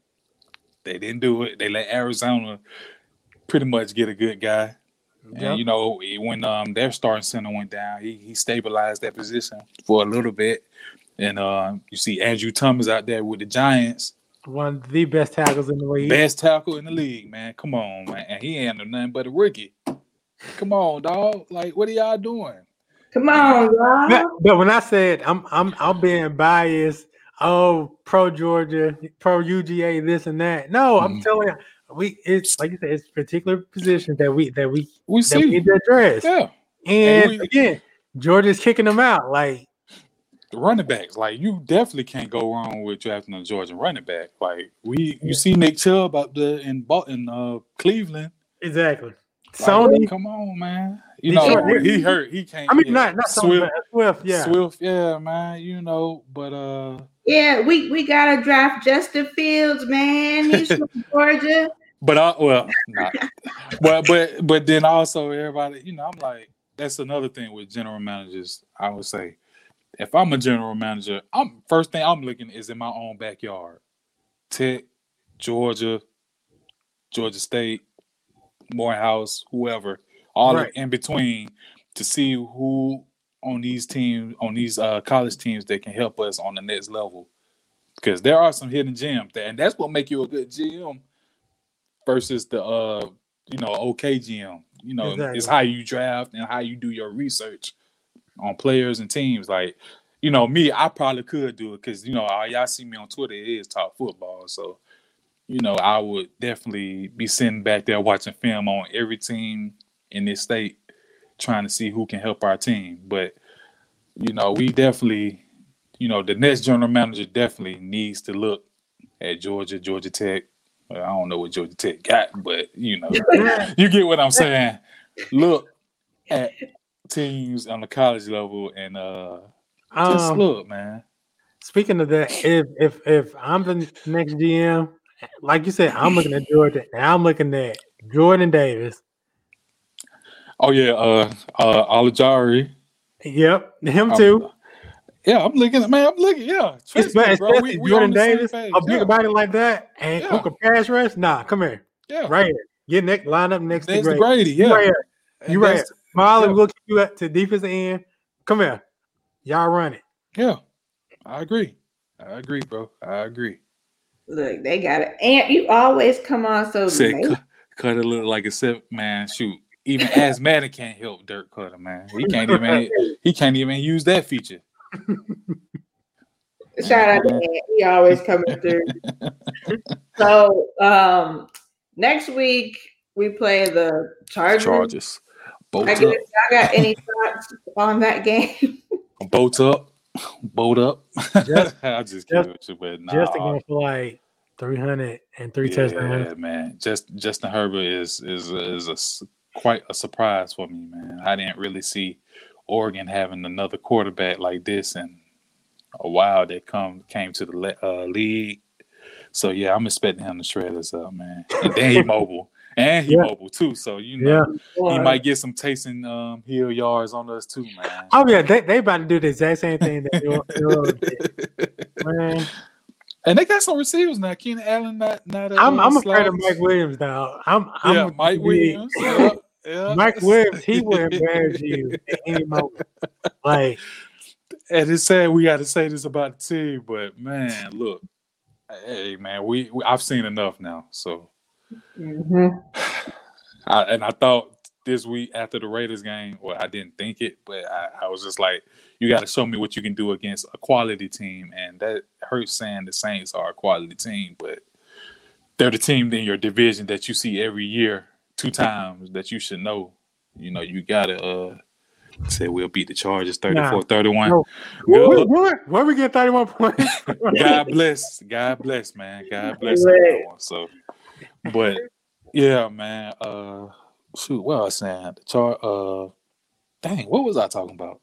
They didn't do it. They let Arizona pretty much get a good guy. yeah. And you know, when um their starting center went down, he he stabilized that position for a little bit. And uh, you see Andrew Thomas out there with the Giants, one of the best tackles in the league. best tackle in the league, man. Come on, man. And he ain't nothing but a rookie. Come on, dog. Like, what are y'all doing? Come on, y'all. but when I said I'm I'm I'm being biased, oh pro Georgia, pro UGA, this and that. No, I'm Mhm. telling you, we it's like you said, it's particular positions that we that we We that we see. need to address. Yeah. And And we- again, Georgia's kicking them out. Like the running backs. Like you definitely can't go wrong with drafting a Georgia running back. Like we, you see Nick Chubb up there in Bal- in uh, Cleveland. exactly. Like, Sony. come on, man. You Detroit- know he hurt. He can't. I mean, yeah. not not Sony, Swift. Swift. Yeah. Swift, yeah, man. You know, but uh, Yeah, we, we gotta draft Justin Fields, man. He's from Georgia. but I well, not. but but but then also everybody, you know, I'm like that's another thing with general managers. I would say, if I'm a general manager, I'm first thing I'm looking is in my own backyard. Tech, Georgia, Georgia State, Morehouse, whoever, all Right. in between, to see who on these teams, on these uh, college teams, that can help us on the next level. Because there are some hidden gems there, and that's what make you a good GM versus the uh, you know, okay GM. You know, Exactly. it's how you draft and how you do your research on players and teams. Like, you know, me, I probably could do it because you know, all y'all see me on Twitter it is talk football. So, you know, I would definitely be sitting back there watching film on every team in this state, trying to see who can help our team. But, you know, we definitely, you know, the next general manager definitely needs to look at Georgia, Georgia Tech. Well, I don't know what Georgia Tech got, but you know, you get what I'm saying. Look at teams on the college level and uh Just Um, look, man. speaking of that, if if if I'm the next GM, like you said, I'm looking at Jordan, and I'm looking at Jordan Davis. Oh yeah, uh, uh, Ojulari. Yep, him too. Yeah, I'm looking at man. I'm looking. Yeah, trust me, Especially, bro. We, we Jordan Davis, a big yeah. body like that, and Yeah. who can pass rush? Nah, come here, yeah. right here. Get next, line up next, Next to Grady. Grady. You Yeah, right here. You right that's- Marlon Yeah. will keep you at to defensive end. Come here, y'all run it. Yeah, I agree. I agree, bro. I agree. Look, they got it. And you always come on so Said late. cut, Koetter look like a sip, man. Shoot, even asthmatic can't help Dirk Koetter, man. He can't even he can't even use that feature. Shout out to Ant. He always coming through. so um next week we play the Chargers. Charges. Bolt I up. y'all got any thoughts on that game? Bolt up. Bolt up. Just- I just just- kidding with you, but nah. Just again for like 300 and three touchdowns. Yeah, man. Just Justin Herbert is is is a s- quite a surprise for me, man. I didn't really see Oregon having another quarterback like this in a while that come came to the le- uh, league. So yeah, I'm expecting him to shred us up, man. And then he mobile, and he Yeah. mobile too. So you know Yeah. he might get some Taysom um, Hill yards on us too, man. Oh yeah, they they about to do the exact same thing that New- New Orleans did. Man, and they got some receivers now. Keenan Allen not not. Uh, I'm I'm afraid of. Mike Williams now. I'm, I'm Yeah, Mike Williams. Yeah, yeah. Mike Williams, he will embarrass you at any moment. Like and it's sad we got to say this about the team, but man, look, hey man, we, we I've seen enough now. So, Mhm. I, and I thought this week after the Raiders game, well, I didn't think it, but I, I was just like, you got to show me what you can do against a quality team, and that hurts saying the Saints are a quality team, but they're the team in your division that you see every year two times that you should know. You know, you gotta uh say we'll beat the Chargers 34-31. No. Good what, what, where we get 31 points? God bless. God bless, man. God bless. So, but yeah, man. Uh, shoot, what was I saying? The chart. Uh, dang, what was I talking about?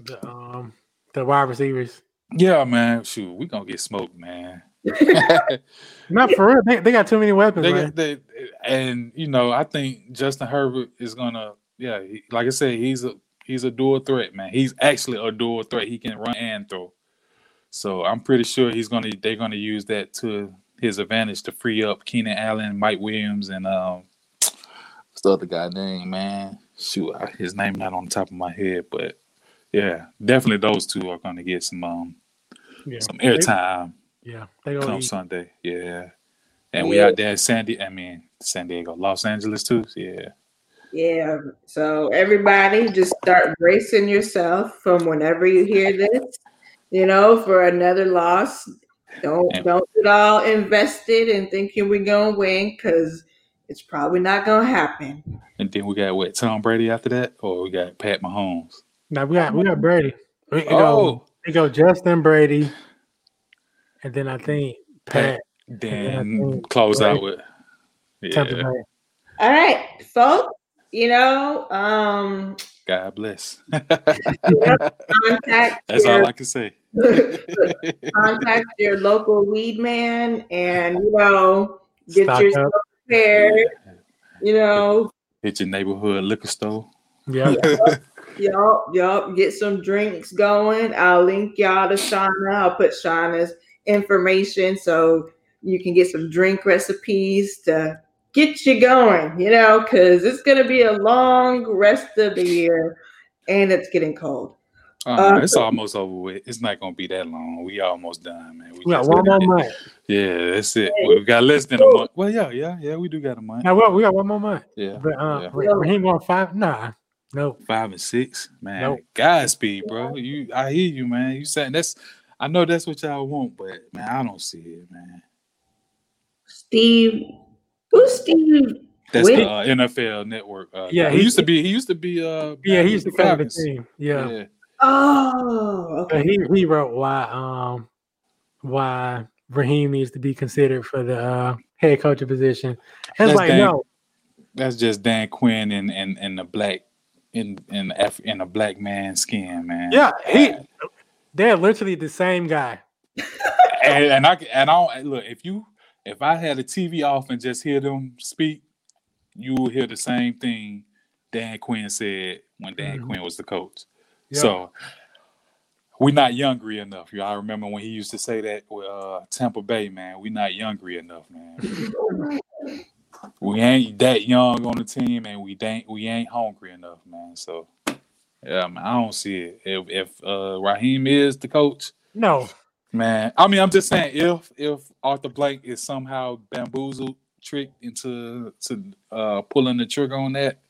the, um, the wide receivers. Yeah, man. Shoot, we gonna get smoked, man. Not for real. They, they got too many weapons, they, man. they, and you know, I think Justin Herbert is gonna. Yeah, he, like I said, he's a he's a dual threat, man. He's actually a dual threat. He can run and throw. So I'm pretty sure he's gonna. They're gonna use that to his advantage to free up Keenan Allen, Mike Williams, and um, what's the other guy name, man? Shoot, I- his name not on the top of my head, but yeah, definitely those two are gonna get some um Yeah. some airtime Yeah, they come eat. Sunday. Yeah, and we out there at Sandy. I mean San Diego, Los Angeles too. Yeah. Yeah. So everybody just start bracing yourself from whenever you hear this, you know, for another loss. Don't And- don't get all invested in thinking we're gonna win because it's probably not gonna happen. And then we got what Tom Brady after that, or we got Pat Mahomes. Now we got we got Brady. We, it Oh, go, it go Justin Brady, and then I think Pat, then Yeah, close Brady. out with Tampa yeah. Bay. All right, folks. You know, um, God bless. contact That's your, all I can say. contact your local weed man, and you know, get Stock yourself up. prepared. You know, Hit your neighborhood liquor store. Yeah, y'all, y'all get some drinks going. I'll link y'all to Shauna. I'll put Shauna's information so you can get some drink recipes to get you going. You know, because it's gonna be a long rest of the year, and it's getting cold. Uh, Uh, it's almost over with. It's not gonna be that long. We almost done, man. we got one more got- month. Yeah, that's it. We got less than a month. Well, yeah, yeah, yeah. We do got a month. Now we we got one more month. Yeah, But uh, yeah. Ra- Raheem going five? Nah, no. five and six, man. Nope. Godspeed, bro. You, I hear you, man. You saying that's, I know that's what y'all want, but man, I don't see it, man. Steve, who's Steve? That's Wait. the uh, NFL Network. Uh, Yeah, yeah, he he- used to be. He used to be. Uh, Yeah, back he used to the cover the team. Yeah. yeah. Oh, But okay. he he wrote why um why Raheem needs to be considered for the uh, head coaching position. And That's it's like dang- no, That's just Dan Quinn and and and the black in in Af- in a black man skin, man. yeah, he They're literally the same guy. and, and I and I don't, look if you if I had a TV off and just hear them speak, you will hear the same thing Dan Quinn said when Dan Mhm. Quinn was the coach. So we're not younger enough. I remember when he used to say that with uh, Tampa Bay, man. We're not younger enough, man. we ain't that young on the team, and we ain't we ain't hungry enough, man. So yeah, man, I don't see it. If if uh, Raheem is the coach, No, Man, I mean, I'm just saying, if if Arthur Blank is somehow bamboozled, tricked into to uh pulling the trigger on that,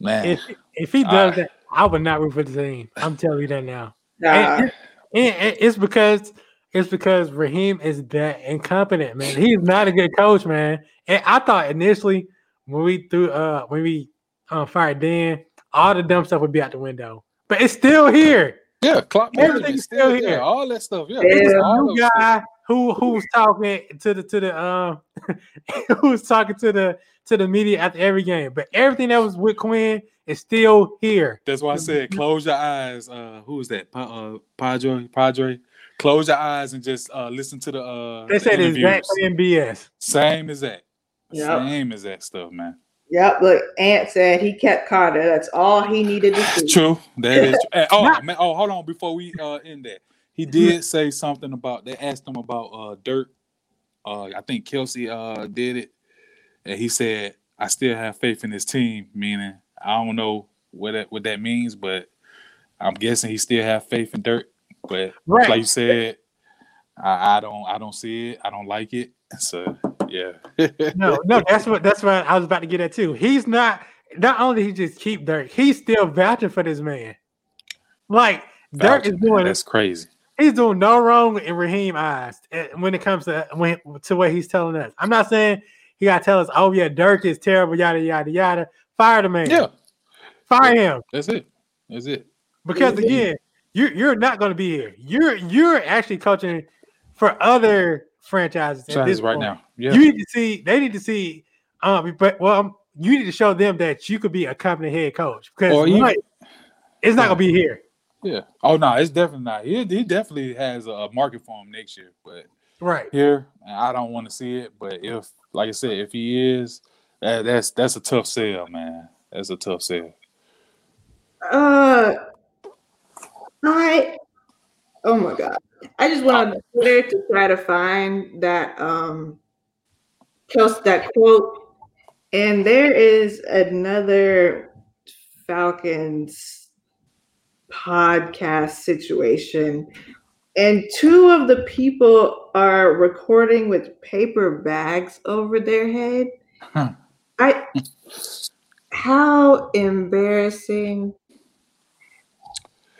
man, if if he does Alright. that, I would not root for the team. I'm telling you that now. Nah. And, and- and it's because it's because Raheem is that incompetent, man. He's not a good coach, man. And I thought initially when we threw uh when we um, fired Dan, all the dumb stuff would be out the window, but it's still here. yeah, clock Everything's still still here. yeah, all that stuff, yeah, Yeah. it's A new stuff. guy who who's talking to the to the um who's talking to the to the media after every game, but everything that was with Quinn is still here. That's why I said close your eyes. Uh, who is that? Pa- uh, Padre, Padre. Close your eyes and just uh listen to the uh. They the said it's interviews. exactly BS. Same as that. Yep. Same as that stuff, man. Yep. Look, Ant said he kept Koetter. That's all he needed to do. True. That is. and- oh man. Oh, hold on. Before we uh end that, he did say something about. They asked him about uh dirt. Uh, I think Kelsey uh did it, and he said, "I still have faith in his team." Meaning, I don't know what that what that means, but I'm guessing he still have faith in Dirk. But Right. like you said, I, I don't I don't see it. I don't like it. So yeah. No, no, that's what that's what I was about to get at too. He's not not only he just keep Dirk, he's still vouching for this man. Like Dirk is Vouching, man, doing That's crazy. he's doing no wrong in Raheem eyes eh, when it comes to when to what he's telling us. I'm not saying he gotta tell us, oh yeah, Dirk is terrible, yada yada yada. Fire the man. Yeah. Fire him. That's it. That's it. Because again, you're you're not gonna be here. You're you're actually coaching for other franchises at this right point. now. Yeah. You need to see. They need to see. Um, but well, you need to show them that you could be a company head coach because Or even- one, it's not gonna be here. Yeah. Oh no, it's definitely not. He, he definitely has a market for him next year, but Right. here I don't want to see it. But if, like I said, if he is, that, that's that's a tough sell, man. That's a tough sell. Uh, I. Oh my god! I just went on Twitter to try to find that um, Kels that quote, and there is another Falcons podcast situation, and two of the people are recording with paper bags over their head. Huh. I. How embarrassing.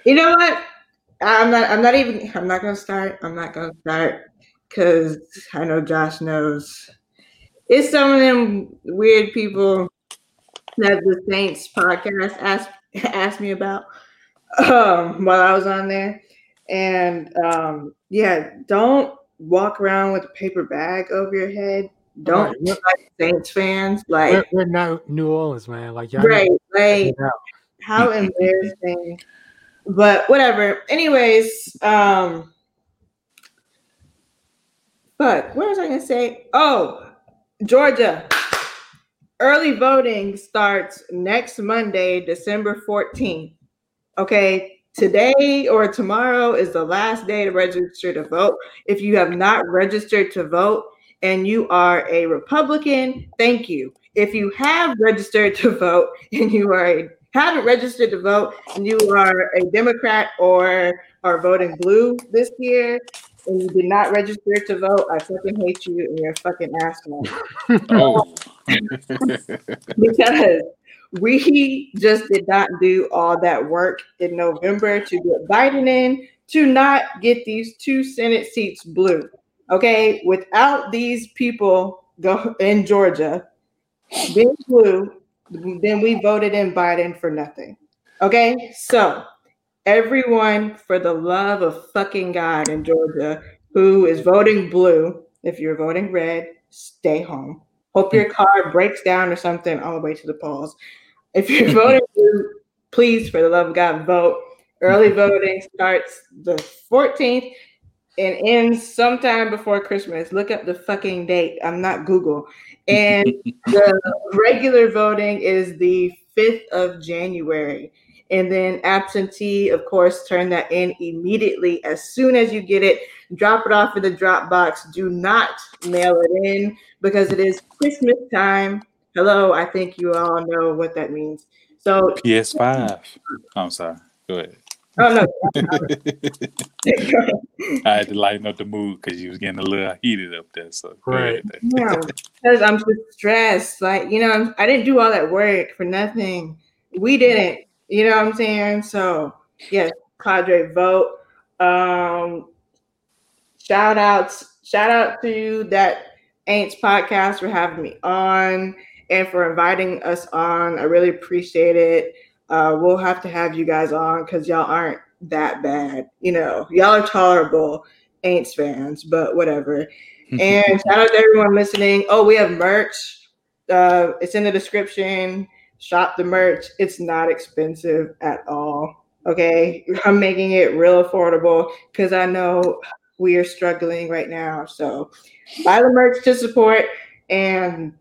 You know what? I'm not I'm not even I'm not gonna start. I'm not gonna start because I know Josh knows. It's some of them weird people that the Saints podcast asked asked me about um while I was on there. And um yeah, don't walk around with a paper bag over your head. Don't Right. Like Saints fans. Like we're, we're not New Orleans, man. Like y'all right, like to figure it out. how embarrassing. But whatever. Anyways, um but what was I gonna say? Oh, Georgia. Early voting starts next Monday, December 14th. Okay, today or tomorrow is the last day to register to vote. If you have not registered to vote and you are a Republican, thank you. If you have registered to vote and you are a haven't registered to vote and you are a Democrat or are voting blue this year and you did not register to vote, I fucking hate you and you're a fucking asshole. Oh. because we just did not do all that work in November to get Biden in to not get these two Senate seats blue. Okay, without these people go in Georgia being blue, then we voted in Biden for nothing. Okay, so everyone, for the love of fucking God in Georgia, who is voting blue, if you're voting red, stay home. Hope your car breaks down or something all the way to the polls. If you're voting blue, please, for the love of God, vote. Early voting starts the 14th and ends sometime before Christmas. Look up the fucking date. I'm not Google. And the regular voting is the 5th of January. And then absentee, of course, turn that in immediately as soon as you get it. Drop it off in the Dropbox. Do not mail it in because it is Christmas time. Hello, I think you all know what that means. So PS5. I'm sorry. Go ahead. Oh no. I had to lighten up the mood because you was getting a little heated up there. So go Right. ahead. no, because I'm just stressed. Like, you know, I didn't do all that work for nothing. We didn't. You know what I'm saying? So yes, Cadre vote. Um shout outs, shout out to that Aints podcast for having me on and for inviting us on. I really appreciate it. Uh, we'll have to have you guys on because y'all aren't that bad. You know, y'all are tolerable Aints fans, but whatever. And shout out to everyone listening. Oh, we have merch. Uh, it's in the description. Shop the merch. It's not expensive at all. Okay. I'm making it real affordable because I know we are struggling right now. So buy the merch to support. And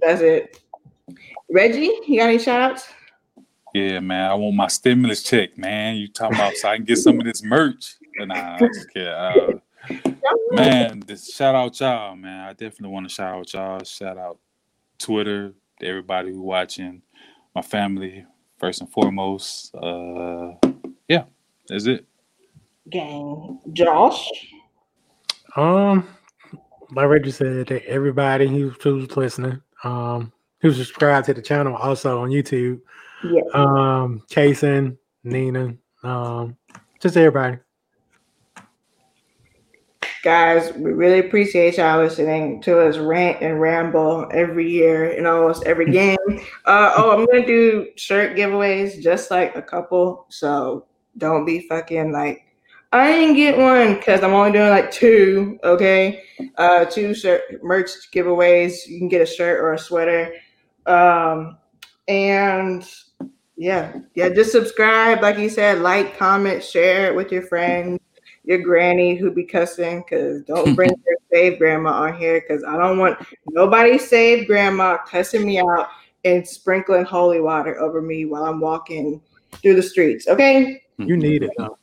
that's it. Reggie, you got any shout outs? Yeah, man. I want my stimulus check, man. You talking about so I can get some of this merch? Nah, I just care. Uh, man, this shout out y'all, man. I definitely want to shout out y'all. Shout out Twitter, everybody who watching, my family first and foremost. Uh, yeah, that's it. Gang. Josh. Um, like Reggie said, that everybody who's, who's listening, um, who's subscribed to the channel, also on YouTube, Yeah. um, Kason, Nina, um, just everybody. Guys, we really appreciate y'all listening to us rant and ramble every year in almost every game. Uh, oh, I'm gonna do shirt giveaways, just like a couple. So don't be fucking like, I didn't get one because I'm only doing like two. Okay, uh, two shirt merch giveaways. You can get a shirt or a sweater. Um, and yeah, yeah, just subscribe, like you said, like, comment, share it with your friends your granny who be cussing because don't bring your saved grandma on here because I don't want nobody saved grandma cussing me out and sprinkling holy water over me while I'm walking through the streets. Okay. You need it though.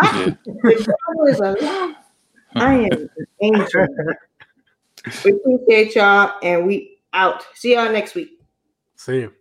Ah, yeah. The devil is a lie. I am an angel. We appreciate y'all and we out. See y'all next week. See you.